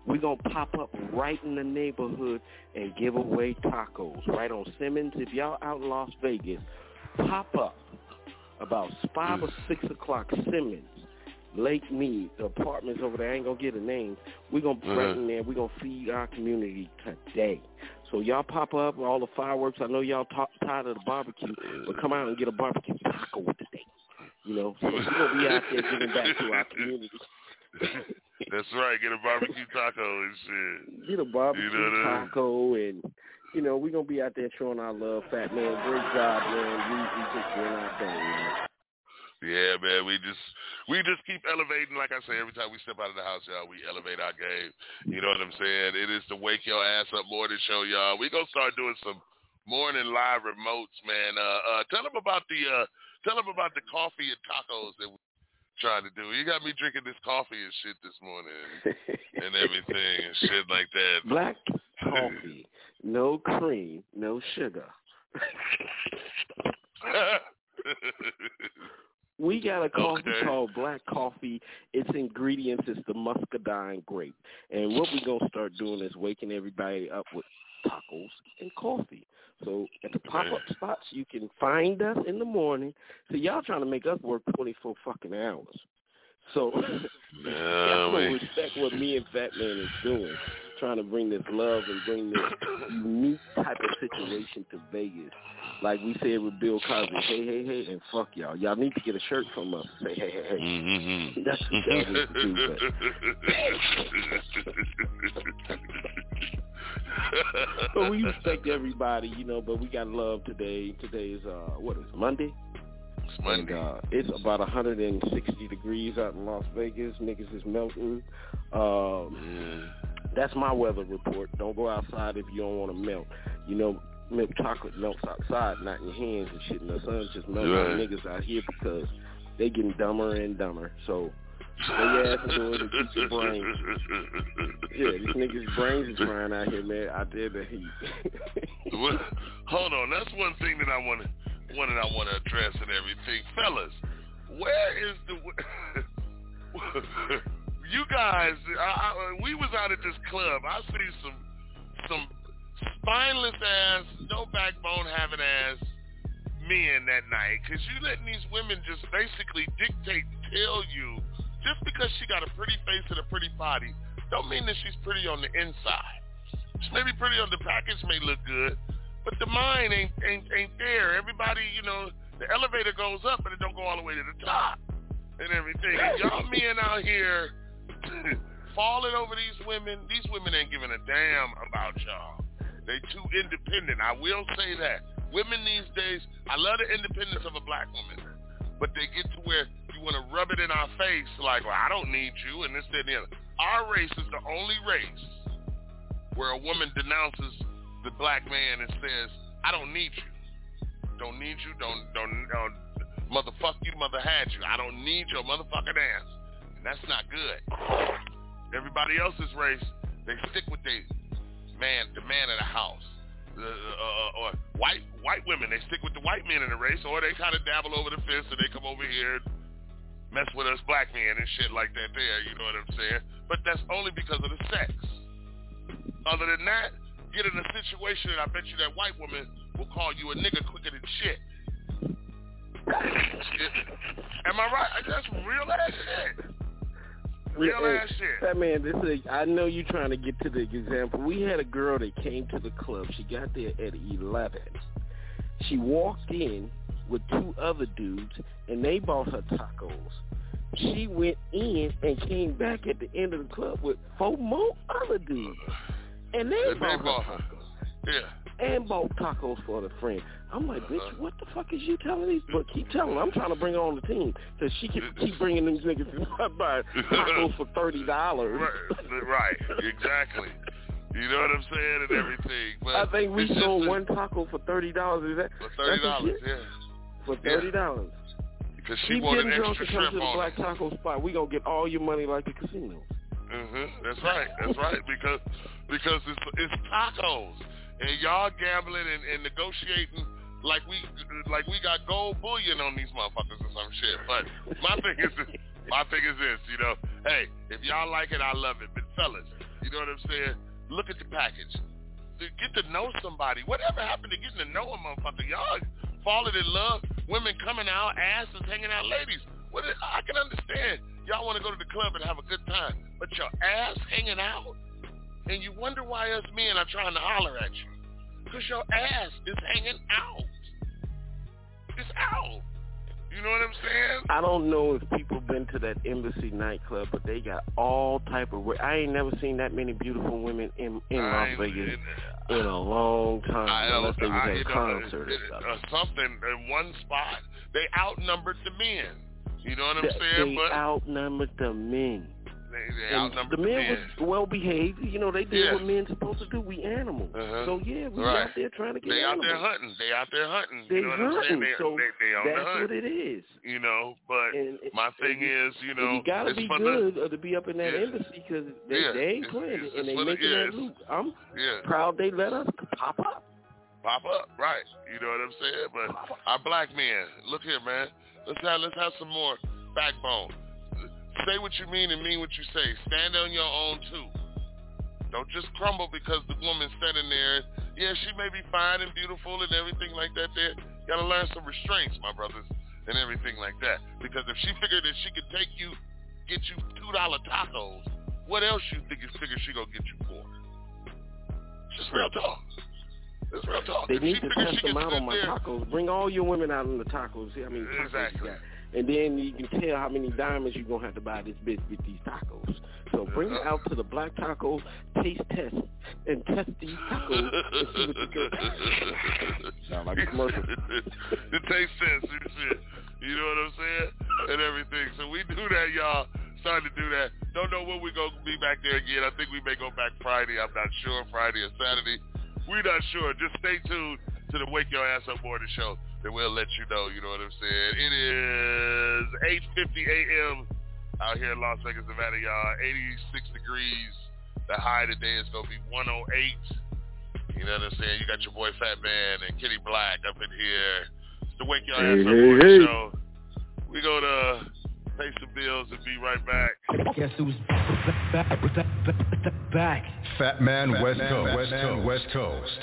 we going to pop up right in the neighborhood and give away tacos right on Simmons. If y'all out in Las Vegas, pop up about 5 or 6 o'clock Simmons. Lake Mead, the apartments over there, I ain't gonna get a name. We're gonna be right Uh-huh. in there. We're gonna feed our community today. So y'all pop up all the fireworks. I know y'all ta- tired of the barbecue, but come out and get a barbecue taco today. You know, so we're gonna be out there giving back to our community. That's right. Get a barbecue taco and shit. Get a barbecue You know what I mean? taco, and you know we're gonna be out there showing our love. Fat man, great job, man. We, we just doing our thing, man. Yeah, man. We just we just keep elevating. Like I say, every time we step out of the house, y'all, we elevate our game. You know what I'm saying? It is to wake your ass up morning show, y'all. We gonna start doing some morning live remotes, man. Uh, uh, tell them about the uh, tell them about the coffee and tacos that we trying to do. You got me drinking this coffee and shit this morning and, and everything and shit like that. Black coffee, no cream, no sugar. We got a coffee Okay. called Black Coffee. Its ingredients is the muscadine grape. And what we're going to start doing is waking everybody up with tacos and coffee. So at the pop-up spots, you can find us in the morning. So y'all trying to make us work 24 fucking hours. So y'all we- don't respect what me and Fat Man is doing. Trying to bring this love and bring this unique type of situation to Vegas. Like we said with Bill Cosby, hey, hey, hey, and fuck y'all. Y'all need to get a shirt from us. Say, hey, hey, hey. Mm-hmm. That's what y'all need to do. But, but we respect everybody, you know. But we got love today. Today is uh, what is it, Monday? It's Monday. And, uh, it's about 160 degrees out in Las Vegas. Niggas is melting. Um, That's my weather report. Don't go outside if you don't want to melt. You know, milk chocolate melts outside, not in your hands and shit. And the sun's just melting Right. niggas out here because they getting dumber and dumber. So stay your ass indoors and keep your brains. Yeah, these niggas' brains is frying out here, man. Out there, the heat. Well, Hold on, that's one thing that I want to one that I want to address and everything, fellas. Where is the? you guys, I, I, we was out at this club. I see some some spineless ass, no backbone having ass men that night because you letting these women just basically dictate tell you just because she got a pretty face and a pretty body don't mean that she's pretty on the inside. She may be pretty on the package, may look good, but the mind ain't ain't ain't there. Everybody, you know, the elevator goes up, but it don't go all the way to the top and everything. And y'all men out here falling over these women. These women ain't giving a damn about y'all. They too independent. I will say that. Women these days, I love the independence of a black woman, but they get to where you want to rub it in our face like, well, I don't need you, and this, and the other. Our race is the only race where a woman denounces the black man and says, I don't need you. Don't need you. Don't, don't, don't motherfuck you, mother had you. I don't need your motherfucking ass. That's not good. Everybody else's race, they stick with the man, the man of the house. The, uh, or white white women, they stick with the white men in the race, or they kind of dabble over the fence and they come over here and mess with us black men and shit like that there, you know what I'm saying? But that's only because of the sex. Other than that, get in a situation and I bet you that white woman will call you a nigga quicker than shit. Am I right? That's real ass shit. Real Yeah, ass shit. That man, this is. A, I know you're trying to get to the example. We had a girl that came to the club. She got there at eleven. She walked in with two other dudes, and they bought her tacos. She went in and came back at the end of the club with four more other dudes, and they And they bought her bought her. tacos Yeah. And bought tacos for the friend. I'm like, Uh-huh. bitch, what the fuck is you telling these? But keep telling her. I'm trying to bring her on the team because she can keep bringing these niggas buy tacos for thirty dollars. Right, right, exactly. You know what I'm saying and everything. But I think we sold one taco for thirty dollars. Is that for thirty dollars, yeah. For thirty dollars. Because she Keep wanted getting drunk extra and come to the black taco spot. We gonna get all your money like a casino. hmm That's right. That's right. Because because it's it's tacos and y'all gambling and, and negotiating like we like we got gold bullion on these motherfuckers or some shit. But my thing is this, my thing is this. You know, hey, if y'all like it, I love it. But fellas, you know what I'm saying? Look at the package. Get to know somebody. Whatever happened to getting to know a motherfucker? Y'all falling in love. Women coming out, asses hanging out. Ladies, what is, I can understand. Y'all want to go to the club and have a good time, but your ass hanging out, and you wonder why us men are trying to holler at you, because your ass is hanging out. It's out. You know what I'm saying? I don't know if people been to that Embassy nightclub, but they got all type of. I ain't never seen that many beautiful women in in Las Vegas in a long time, I, unless they was I, know, concert or something. or something in one spot. They outnumbered the men. You know what I'm They- saying? They but outnumbered the men. They, they And the men was well behaved. You know, they did Yeah. what men supposed to do. We animals. Uh-huh. So yeah, we Right. out there trying to get They out there hunting. They out there hunting. They you know what I'm saying? hunting, They, so they, they on the That's hunt. what it is. You know, but And my thing is, you know, you gotta it's be for the- good or to be up in that Yeah. embassy because they, Yeah, they ain't playing it and they the- making yeah, that loop. I'm yeah. proud they let us pop up. pop up, right? You know what I'm saying? But our black men, look here, man. Let's have let's have some more backbone. Say what you mean and mean what you say. Stand on your own too. Don't just crumble because the woman's standing there. Yeah, she may be fine and beautiful and everything like that. There, you gotta learn some restraints, my brothers, and everything like that. Because if she figured that she could take you, get you two dollar tacos, what else you think you figure she gonna get you for? It's real talk. It's real talk. They If need she to test them out on my there- tacos. Bring all your women out on the tacos. How many tacos Exactly. You got. And then you can tell how many diamonds you're going to have to buy this bitch with these tacos. So bring it out to the Black Taco Taste Test and test these tacos and see what you get. Sound like a commercial. the taste test and shit. You know what I'm saying? And everything. So we do that, y'all. Starting to do that. Don't know when we're going to be back there again. I think we may go back Friday. I'm not sure. Friday or Saturday. We're not sure. Just stay tuned to the Wake Your Ass Up Morning Show. Then we'll let you know. You know what I'm saying? It is 8.50 a.m. out here in Las Vegas, Nevada, y'all. 86 degrees. The high today is going to be 108. You know what I'm saying? You got your boy Fat Man and Kenny Black up in here. It's the Wake Your Hey, Ass Up hey, Morning hey. Show. We going to pay some bills and be right back. Guess who's back? Back. Fat Man West Coast. West Coast. West Coast.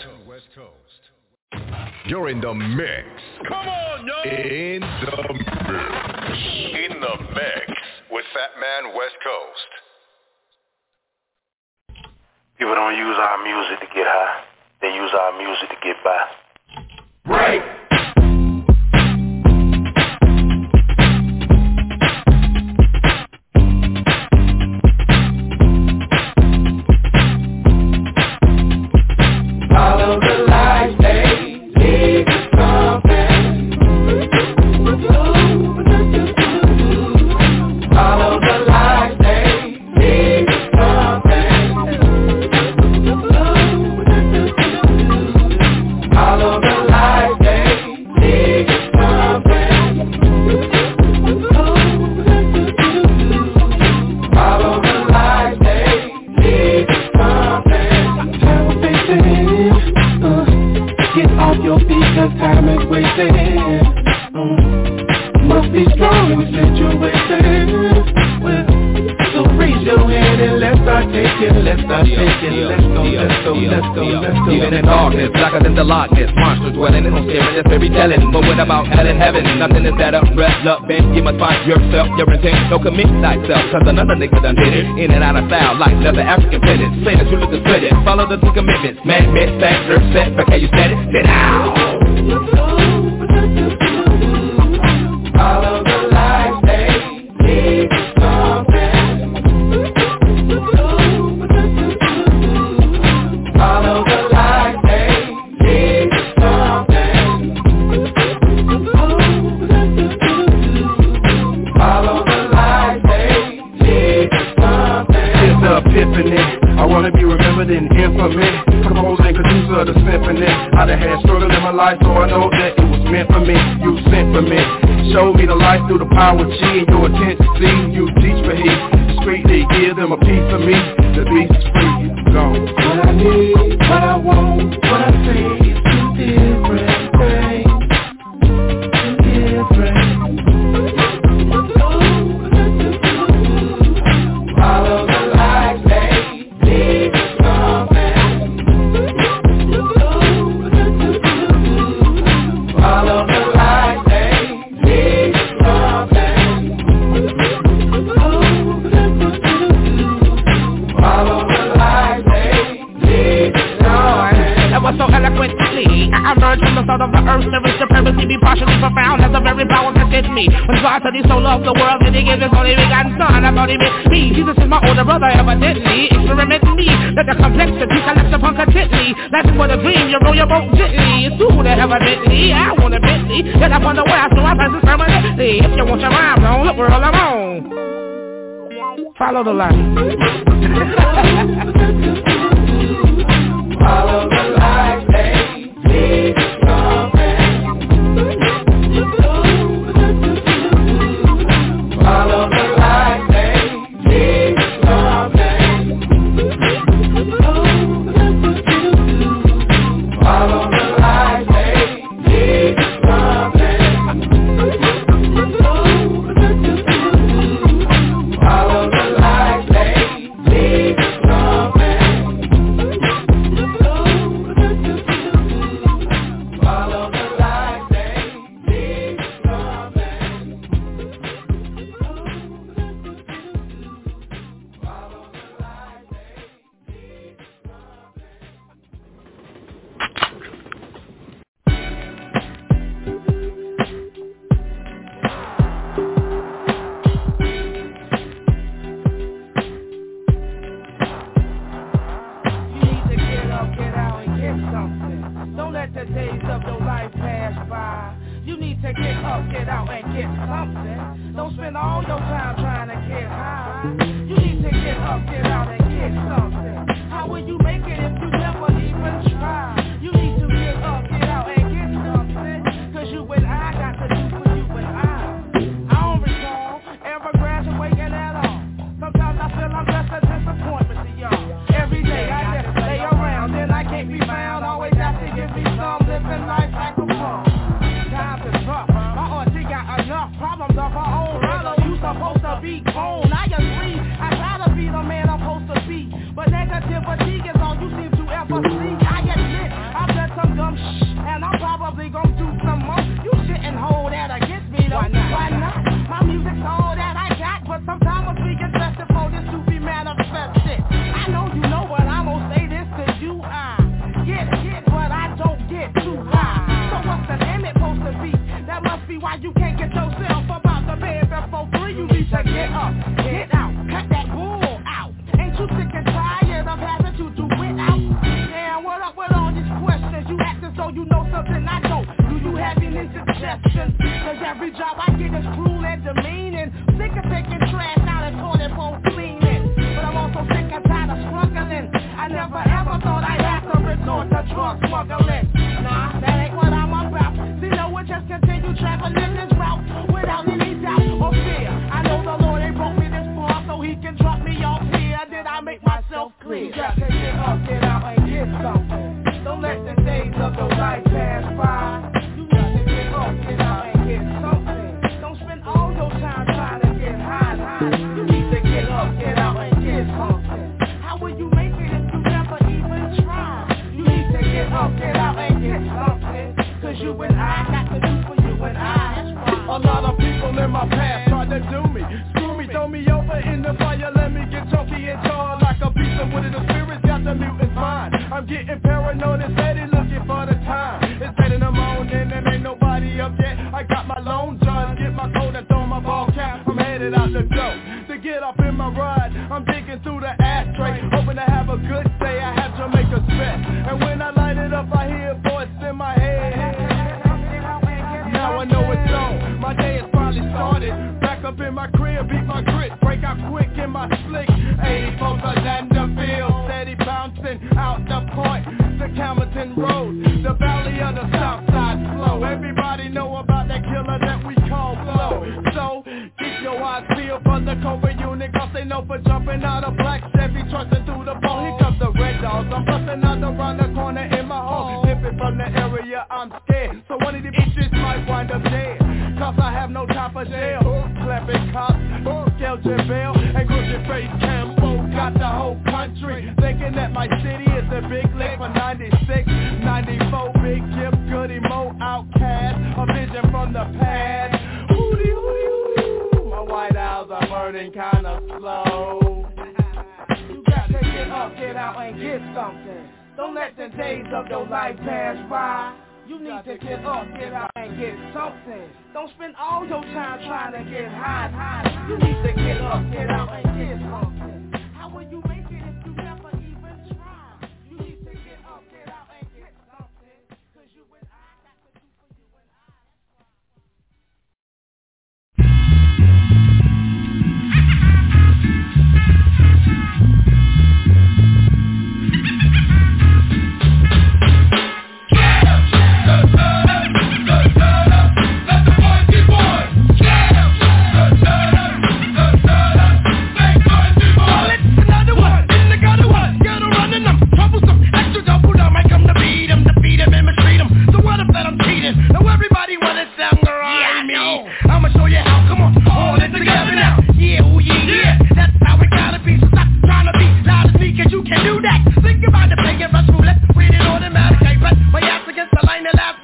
You're in the mix. Come on, yo. In the mix. In the mix with Fat Man West Coast. People don't use our music to get high. They use our music to get by. Right. Better, rest You must find yourself, your intent Don't commit thyself, cause another nigga done did it In and out of style, like leather African pennants Say that you look split it, follow the two commitments Man, myth, fact, nerve, set, but can you The line Up in my ride. I'm digging through the ashtray, hoping to have a good day. I have to make a spit, and when I light it up, I hear a voice in my head. Now I know it's on. My day has finally started. Back up in my crib, beat my grit, break out quick in my slick. 84 Orlando steady bouncing out the point to Campbellton Road, the valley of the south side flow. Everybody know about that killer that we call Flow. So keep your eyes peeled for the cover you known for jumping out of black Chevy, trusting through the bone Here comes the red dogs. I'm busting out around the corner in my home Dipping from the area I'm scared. So one of these bitches might wind up dead. Cause I have no time for jail. Clapping cops, scale jail And crushing face Cambo Got the whole country Thinking that my city is a big lick For 96, 94 Big Jim Goody Mo OutKast. A vision from the past. Hootie hootie burning kinda slow. You gotta get up, get out and get something. Don't let the days of your life pass by. You need to get up, get out and get something. Don't spend all your time trying to get high. high. You need to get up, get out and get something. your lap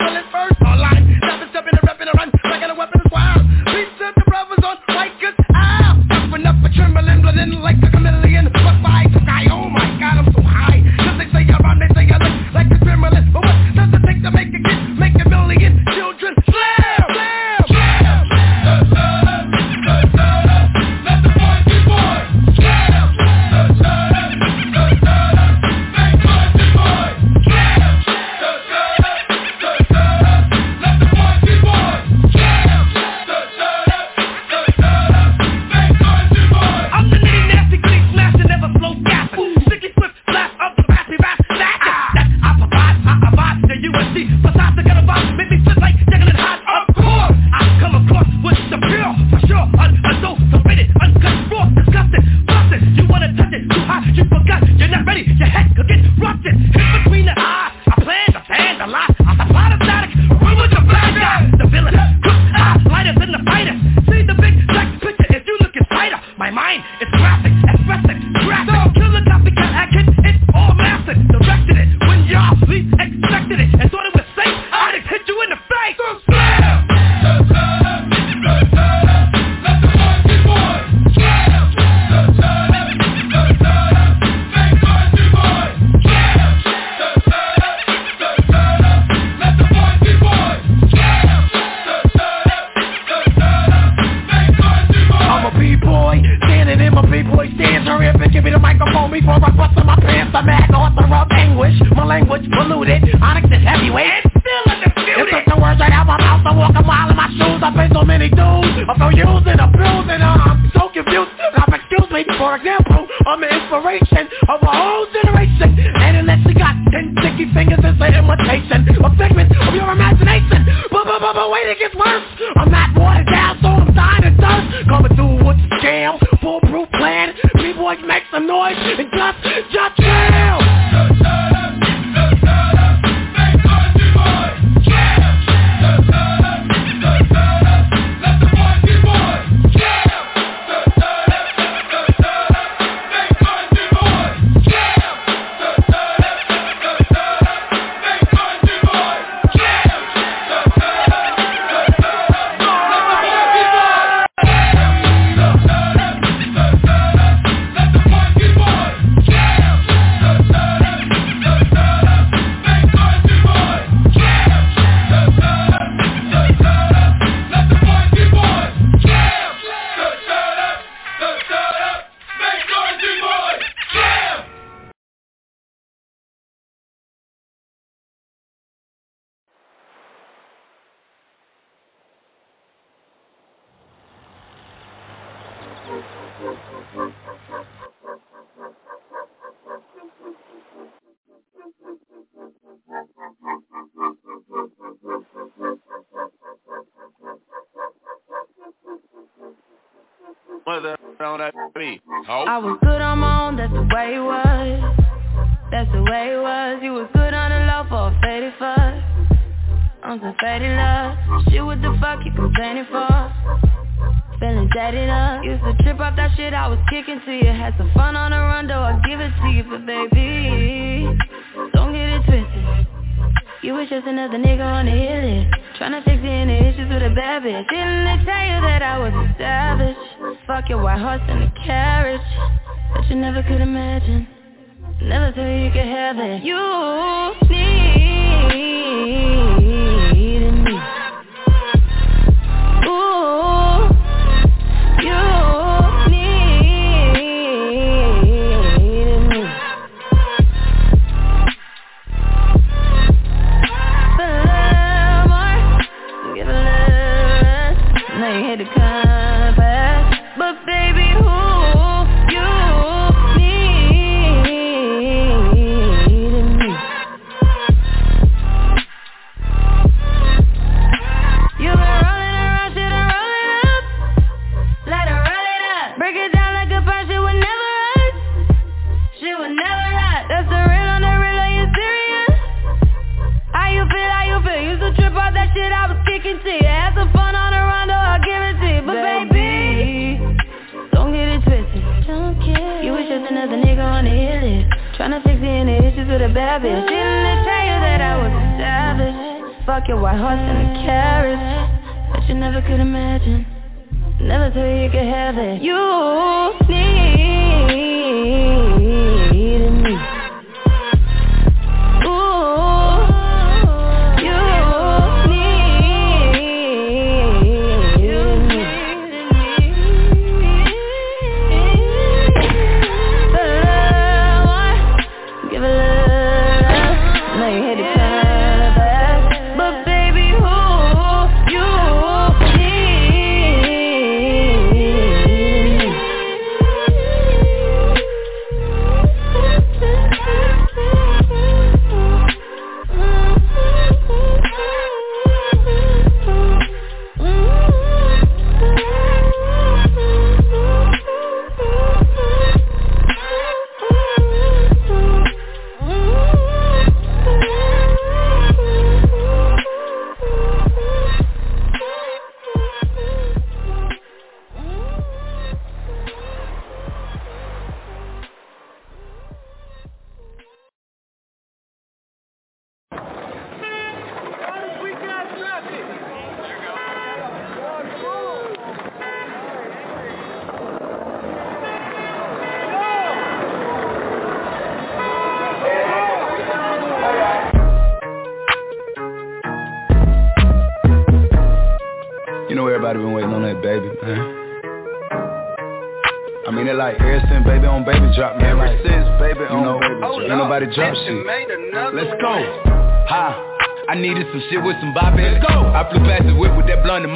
Oh. I was good on my own, that's the way it was. That's the way it was. You was good on the low for a faded fuss. I'm some faded love. Shit, what the fuck you complaining for? Feeling jaded up. Used to trip off that shit I was kicking to you. Had some fun on the run, though I give it to you, but baby, don't get it twisted. You was just another nigga on the hit list to fix any issues with a bad bitch Didn't they tell you that I was a savage? Fuck your white horse and carriage that you never could imagine. Never thought you could have it. You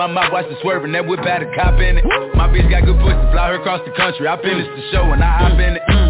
my mouth, watched it swerving. That whip had a cop in it. My bitch got good pussy, fly her across the country. I finished the show and I hop in it. Mm.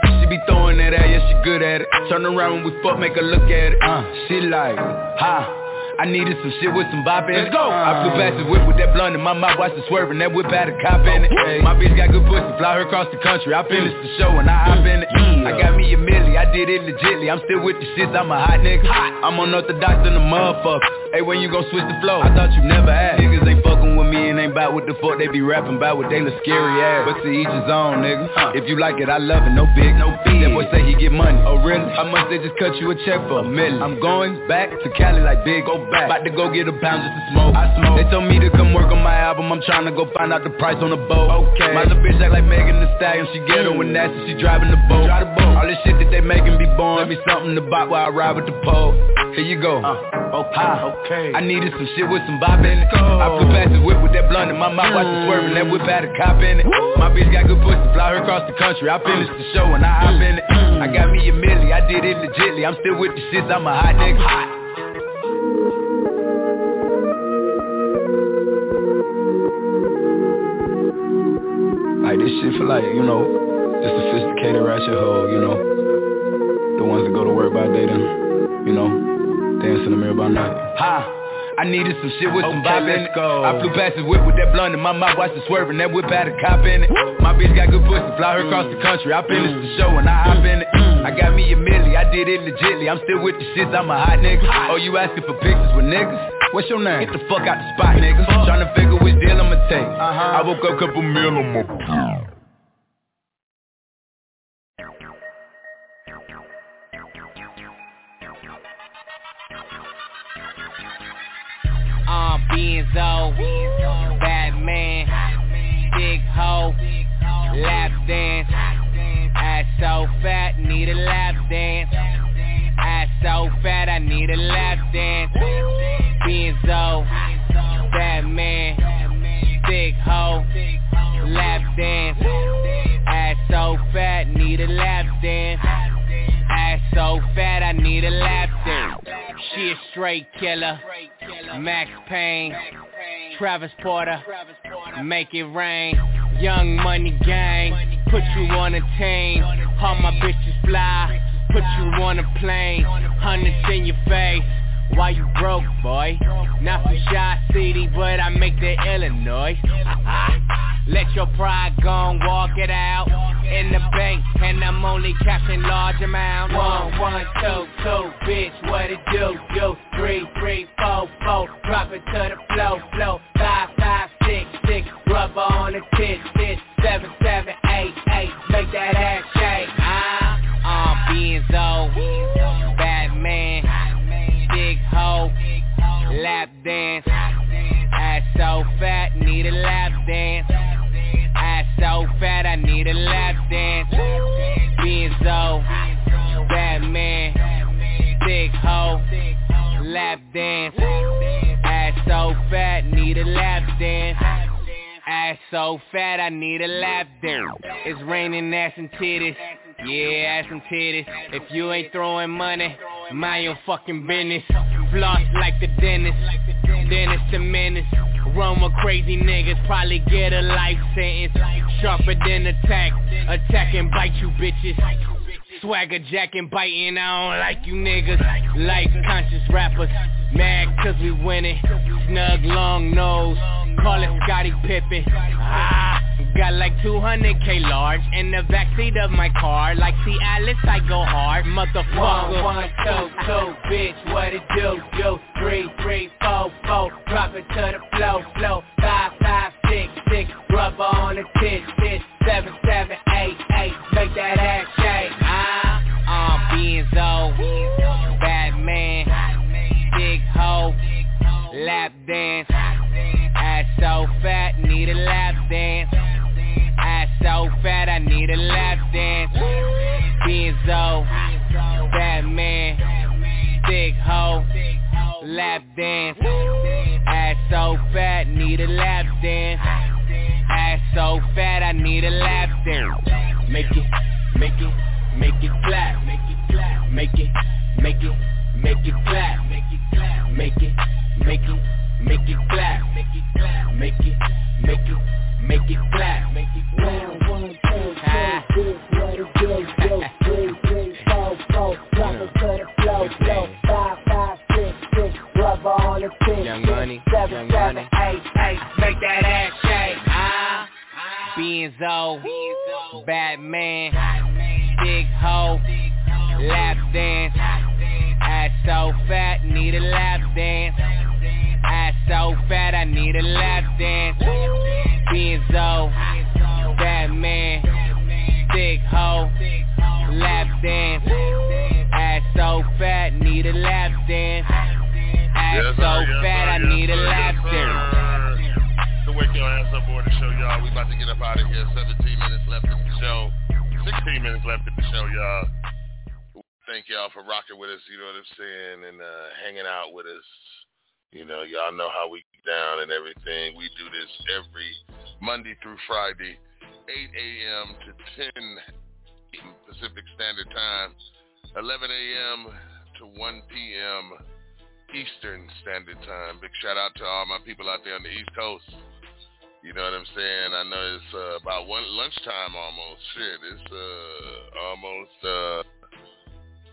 Be throwing that at, yeah, she good at it. Turn around when we fuck, make her look at it. Uh, she like, ha. I needed some shit with some bop in it. Let's go. I flew past the whip with that blunt in my mouth, watched it swerving. That whip had a cop in it. Hey, my bitch got good pussy, fly her across the country. I finished the show and I hop in it. I got me a milli, I did it legitly. I'm still with the shits, I'm a hot nigga. I'm unorthodox than a motherfucker. Hey, when you gon' switch the flow? I thought you never asked. Niggas ain't fucking with me and ain't bout what the fuck they be rapping about with they look scary ass. But to each his own, nigga. If you like it, I love it, no big, no big. That boy say he get money. Oh really? How much they just cut you a check for? A million. I'm going back to Cali like big, go back. About to go get a pound just to smoke. I smoke. They told me to come work on my album. I'm trying to go find out the price on the boat. Okay. My little bitch act like Megan Thee Stallion. She get her when nasty, she driving the boat. Drive the boat. All this shit that they making be born. Let me something to buy while I ride with the pole. Here you go. Uh, okay. okay. I needed some shit with some bop in it. I flew past the whip with that blunt in my mouth, watched it mm. swerving. That whip had a cop in it. My bitch got good pussy, fly her across the country. I uh. finished the show and I hop in it. Mm. I got me a milli, I did it legitly. I'm still with the shits, I'm a hot nigga. Like this shit for like, you know, the sophisticated ratchet hoe, you know. The ones that go to work by day then, you know, dance in the mirror by night. Ha! I needed some shit with some bop in it. I flew past the whip with that blunt in my mouth, watched it swerving. That whip had a cop in it. My bitch got good pussy, fly her across the country. I finished the show and I hop in it. Mm. I got me a milli, I did it legitly. I'm still with the shits, I'm a hot nigga. Oh, you asking for pictures with niggas? What's your name? Get the fuck out the spot, nigga. to figure which deal I'ma take. Uh-huh. I woke up, couple meal on my Benzo, Batman, Big Ho, Lap Dance, Ass so fat, need a lap dance. Ass so fat, I need a lap dance. Benzo, Batman, Big Ho, Lap Dance. Ass so fat, need a lap dance. Ass so fat, I need a lap dance. She a straight killer. Max Payne, Travis Porter, make it rain. Young money gang, put you on a team. All my bitches fly, put you on a plane. Hundreds in your face. Why you broke, boy? Not from Chi City, but I make the Illinois. Let your pride go and walk it out in the bank, and I'm only capturing large amounts. One, one, two, two, bitch, what it do? Do three, three, four, four, drop it to the flow, flow. Five, five, six, six, rubber on the tit. So fat, I need a lap dance. It's raining ass and titties. Yeah, ass and titties. If you ain't throwing money, mind your fucking business. Floss like the dentist. Dennis the menace. Run with crazy niggas, probably get a life sentence. Sharper than attack. Attack and bite you bitches. Swagger jacking, biting, I don't like you niggas Life conscious rappers, Mad cause we winning. Snug long nose. Call it Scottie Pippen. Ah. Got like 200k large in the backseat of my car. Like see Alice, I go hard, motherfucker. One, one, two, two, bitch, what it do, do? Three, three, four, four, drop it to the flow, flow Five, five, six, six, rubber on the tit, tit Seven, seven, eight, eight, make that ass shake. Ah, uh, Benzo lap dance. Ass so fat, need a lap dance. Ass so fat, I need a lap dance. Benzo, Batman, thick hoe, lap dance. Ass so fat, need a lap dance. Ass so fat, I need a lap dance. Make it, make it, make it clap. Make it, make it, make it clap. Make it make it, make it clap. Make it, make it, make it, make it clap. Make it clap. One, two, three, let it go, go, three, three, four, four, drop it to the flow, flow, five, five, six, six, rubber on the six, Young money, seven, young seven, money. eight, eight, make that ass shake. Ah, Benzo, Batman, Big Ho, Lap Dance, Ass so fat, need a lap dance. Ass so fat, I need a lap dance. Benzo, Batman, Big Ho, Lap Dance. Ass so fat, need a lap dance. Ass Yes, so yes, fat, I need a lap dance. To wake your ass up board the show, y'all. We about to get up out of here. 17 minutes left in the show. 16 minutes left in the show, y'all. Thank y'all for rocking with us, you know what I'm saying, and uh, hanging out with us. You know, y'all know how we get down and everything. We do this every Monday through Friday, 8 a.m. to 10 Pacific Standard Time, 11 a.m. to 1 p.m. Eastern Standard Time. Big shout out to all my people out there on the East Coast. You know what I'm saying? I know it's uh, about one lunchtime almost. Shit, it's uh, almost uh,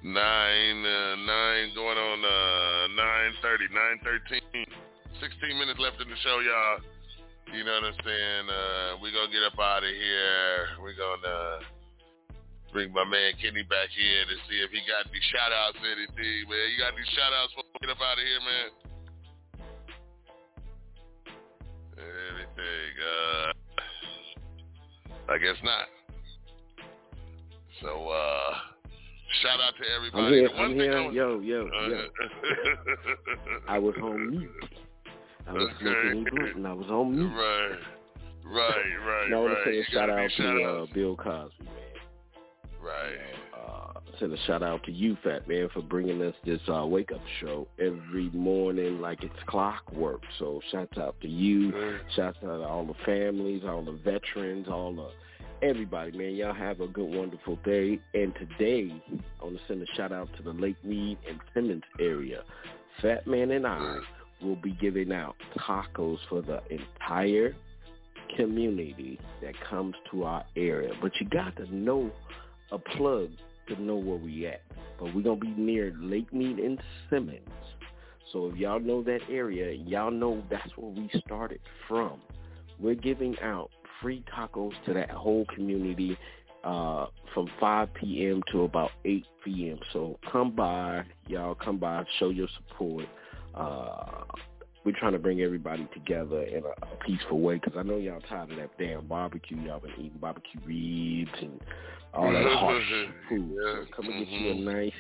nine, uh, nine going on uh, nine thirty, nine thirteen. Sixteen minutes left in the show, y'all. You know what I'm saying? Uh, we gonna get up out of here. We gonna bring my man Kenny back here to see if he got any shout outs or anything, man. You got any shout outs we get up out of here, man? Anything, uh, I guess not. So, uh, shout out to I'm everybody. here. The one I'm thing here. I was- Yo, yo, yo. I was on mute. I was Okay. smoking and I was on mute. Right, right, right, And I want right. to You a shout out to uh. Bill Cosby, man. Right. Uh, send a shout out to you, Fat Man, for bringing us this uh, wake up show every morning like it's clockwork. So shouts out to you. Shouts out to all the families, all the veterans, all the everybody, man. Y'all have a good, wonderful day. And today, I want to send a shout out to the Lake Mead and Simmons area. Fat Man and I will be giving out tacos for the entire community that comes to our area. But you got to know a plug to know where we at. But we're going to be near Lake Mead and Simmons. So if y'all know that area, y'all know that's where we started from. We're giving out free tacos to that whole community uh, from 5 p.m. to about 8 p.m. So come by, y'all come by, show your support. Uh, we're trying to bring everybody together in a, a peaceful way because I know y'all tired of that damn barbecue. Y'all been eating barbecue ribs and all that harsh food. So come and get you a nice,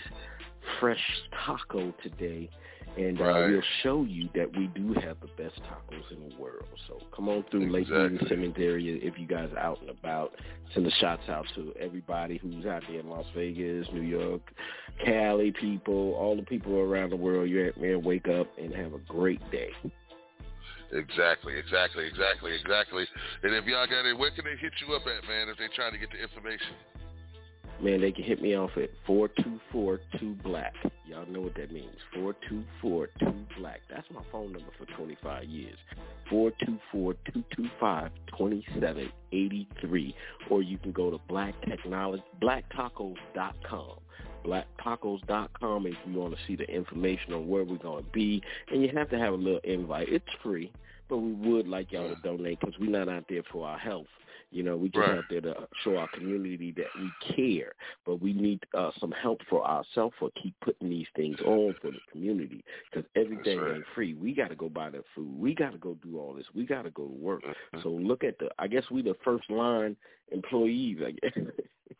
fresh taco today, and uh, Right. we'll show you that we do have the best tacos in the world. So come on through Lake Exactly. Simmons area if you guys are out and about. Send the shots out to everybody who's out there in Las Vegas, New York, Cali people, all the people around the world. You're at, man, wake up and have a great day. Exactly, exactly, exactly, exactly. And if y'all got it, where can they hit you up at, man, if they're trying to get the information? Man, they can hit me off at 4242-BLACK. Y'all know what that means. 4242-BLACK. That's my phone number for 25 years. 424-225-2783. Or you can go to black technology, blacktacos.com. Blacktacos.com if you want to see the information on where we're going to be. And you have to have a little invite. It's free, but we would like y'all to donate because we're not out there for our health. You know, we just Right. out there to show our community that we care, but we need uh, some help for ourselves for keep putting these things on for the community because everything right. ain't free. We got to go buy the food. We got to go do all this. We got to go to work. Mm-hmm. So look at the. I guess we the first line employees. I guess.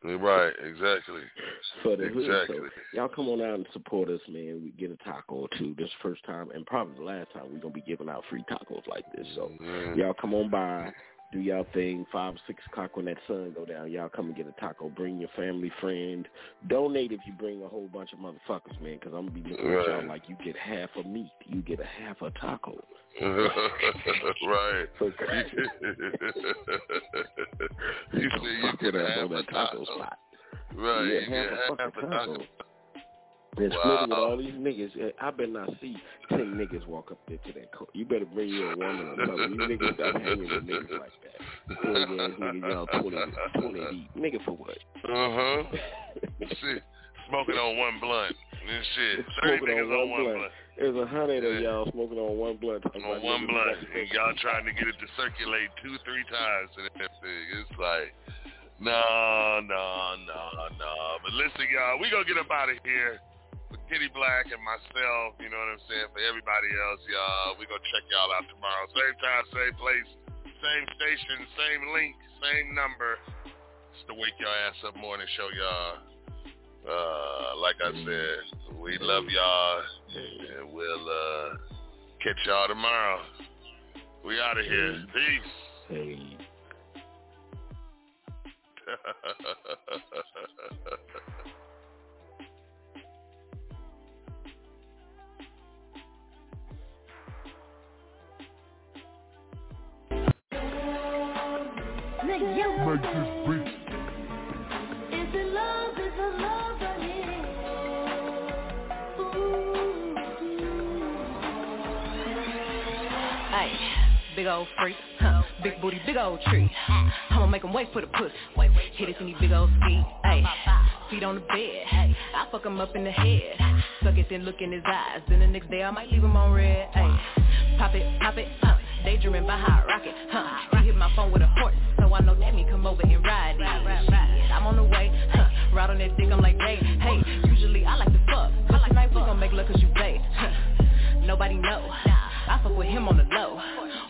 Right, exactly. for the hood. Exactly. So y'all come on out and support us, man. We get a taco or two. This first time and probably the last time we're gonna be giving out free tacos like this. So Mhm. y'all come on by. Do y'all thing. Five, six o'clock when that sun go down, y'all come and get a taco. Bring your family, friend. Donate if you bring a whole bunch of motherfuckers, man, because I'm gonna be looking at y'all Right. like you get half a meat, you get a half a taco. right. So you say you get half a taco spot. Right. You get half a taco. And split it with all these niggas. Eh, I better not see ten niggas walk up there to that coat. You better bring your woman or another. You niggas stop hanging with niggas like that. Silly ass niggas, y'all 20, 20 deep. Nigga for what? Uh-huh. shit. Smoking on one blunt. And shit. 30 Smoking niggas on on one blunt. blunt. There's a hundred of y'all smoking on one blunt. On one blunt. And y'all trying to get it to circulate two, three times that. It's like, no, no, no, no. But listen, y'all, we gonna get up out of here. Kitty Black and myself, you know what I'm saying? For everybody else, y'all, we gonna check y'all out tomorrow. Same time, same place, same station, same link, same number. It's the Wake Your Ass Up Morning Show, y'all. Uh, like I said, we love y'all, and we'll uh, catch y'all tomorrow. We out of here. Peace. Hey. Make this. Is it love? Is it love Hey, big old freak, huh? Big booty, big old tree. I'ma make him wait for the pussy. Wait, wait, hit it in these big old feet. Hey, feet on the bed. I fuck him up in the head. Suck it, then look in his eyes. Then the next day I might leave him on red. Hey, pop it, pop it, huh? Daydreaming by how I rock it, huh? He hit my phone with a horse, so I know that me come over and ride it. I'm on the way, huh? Ride on that dick, I'm like, hey, hey. Usually I like to fuck, but tonight we gon' make love 'cause you. Huh. Nobody know. I fuck with him on the low.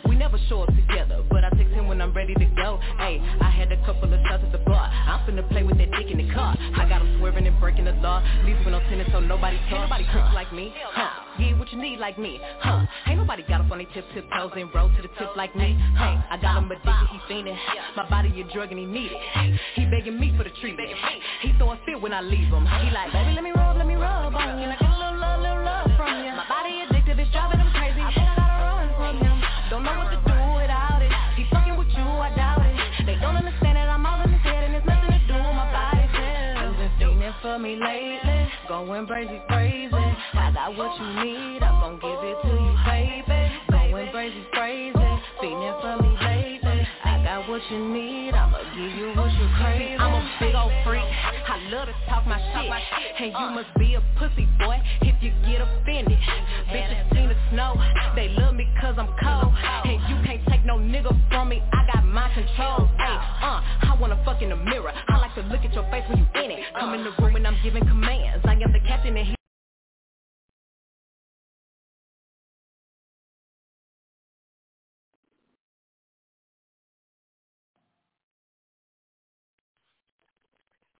We never show up together, but I text him when I'm ready to go. Hey, I had a couple of shots at the bar. I'm finna play with that dick in the car. I got him swerving and breaking the law. Leave with no tennis so nobody talk. Ain't nobody creeps like me, huh? Yeah, what you need like me, huh? Ain't nobody got up on their tip tip toes and roll to the tip like me, hey. I got him addicted, he fiending. My body a drug and he need it. He begging me for the treatment. He throw a fit when I leave him. He like, baby, let me rub, let me rub on you. For me lately, going crazy, crazy. I got what you need, I'm gon' give it to you, baby. Going crazy, crazy, feeling for me lately. I got what you need, I'ma give you what you crave. I'm a big old freak, I love to talk my shit, and you must be a pussy boy if you get offended. Bitches seen the snow, they love me cause I'm cold, no nigga from me. I got my control. Hey, uh, I wanna fuck in the mirror. I like to look at your face when you in it. Come in the room and I'm giving commands. I am the captain and he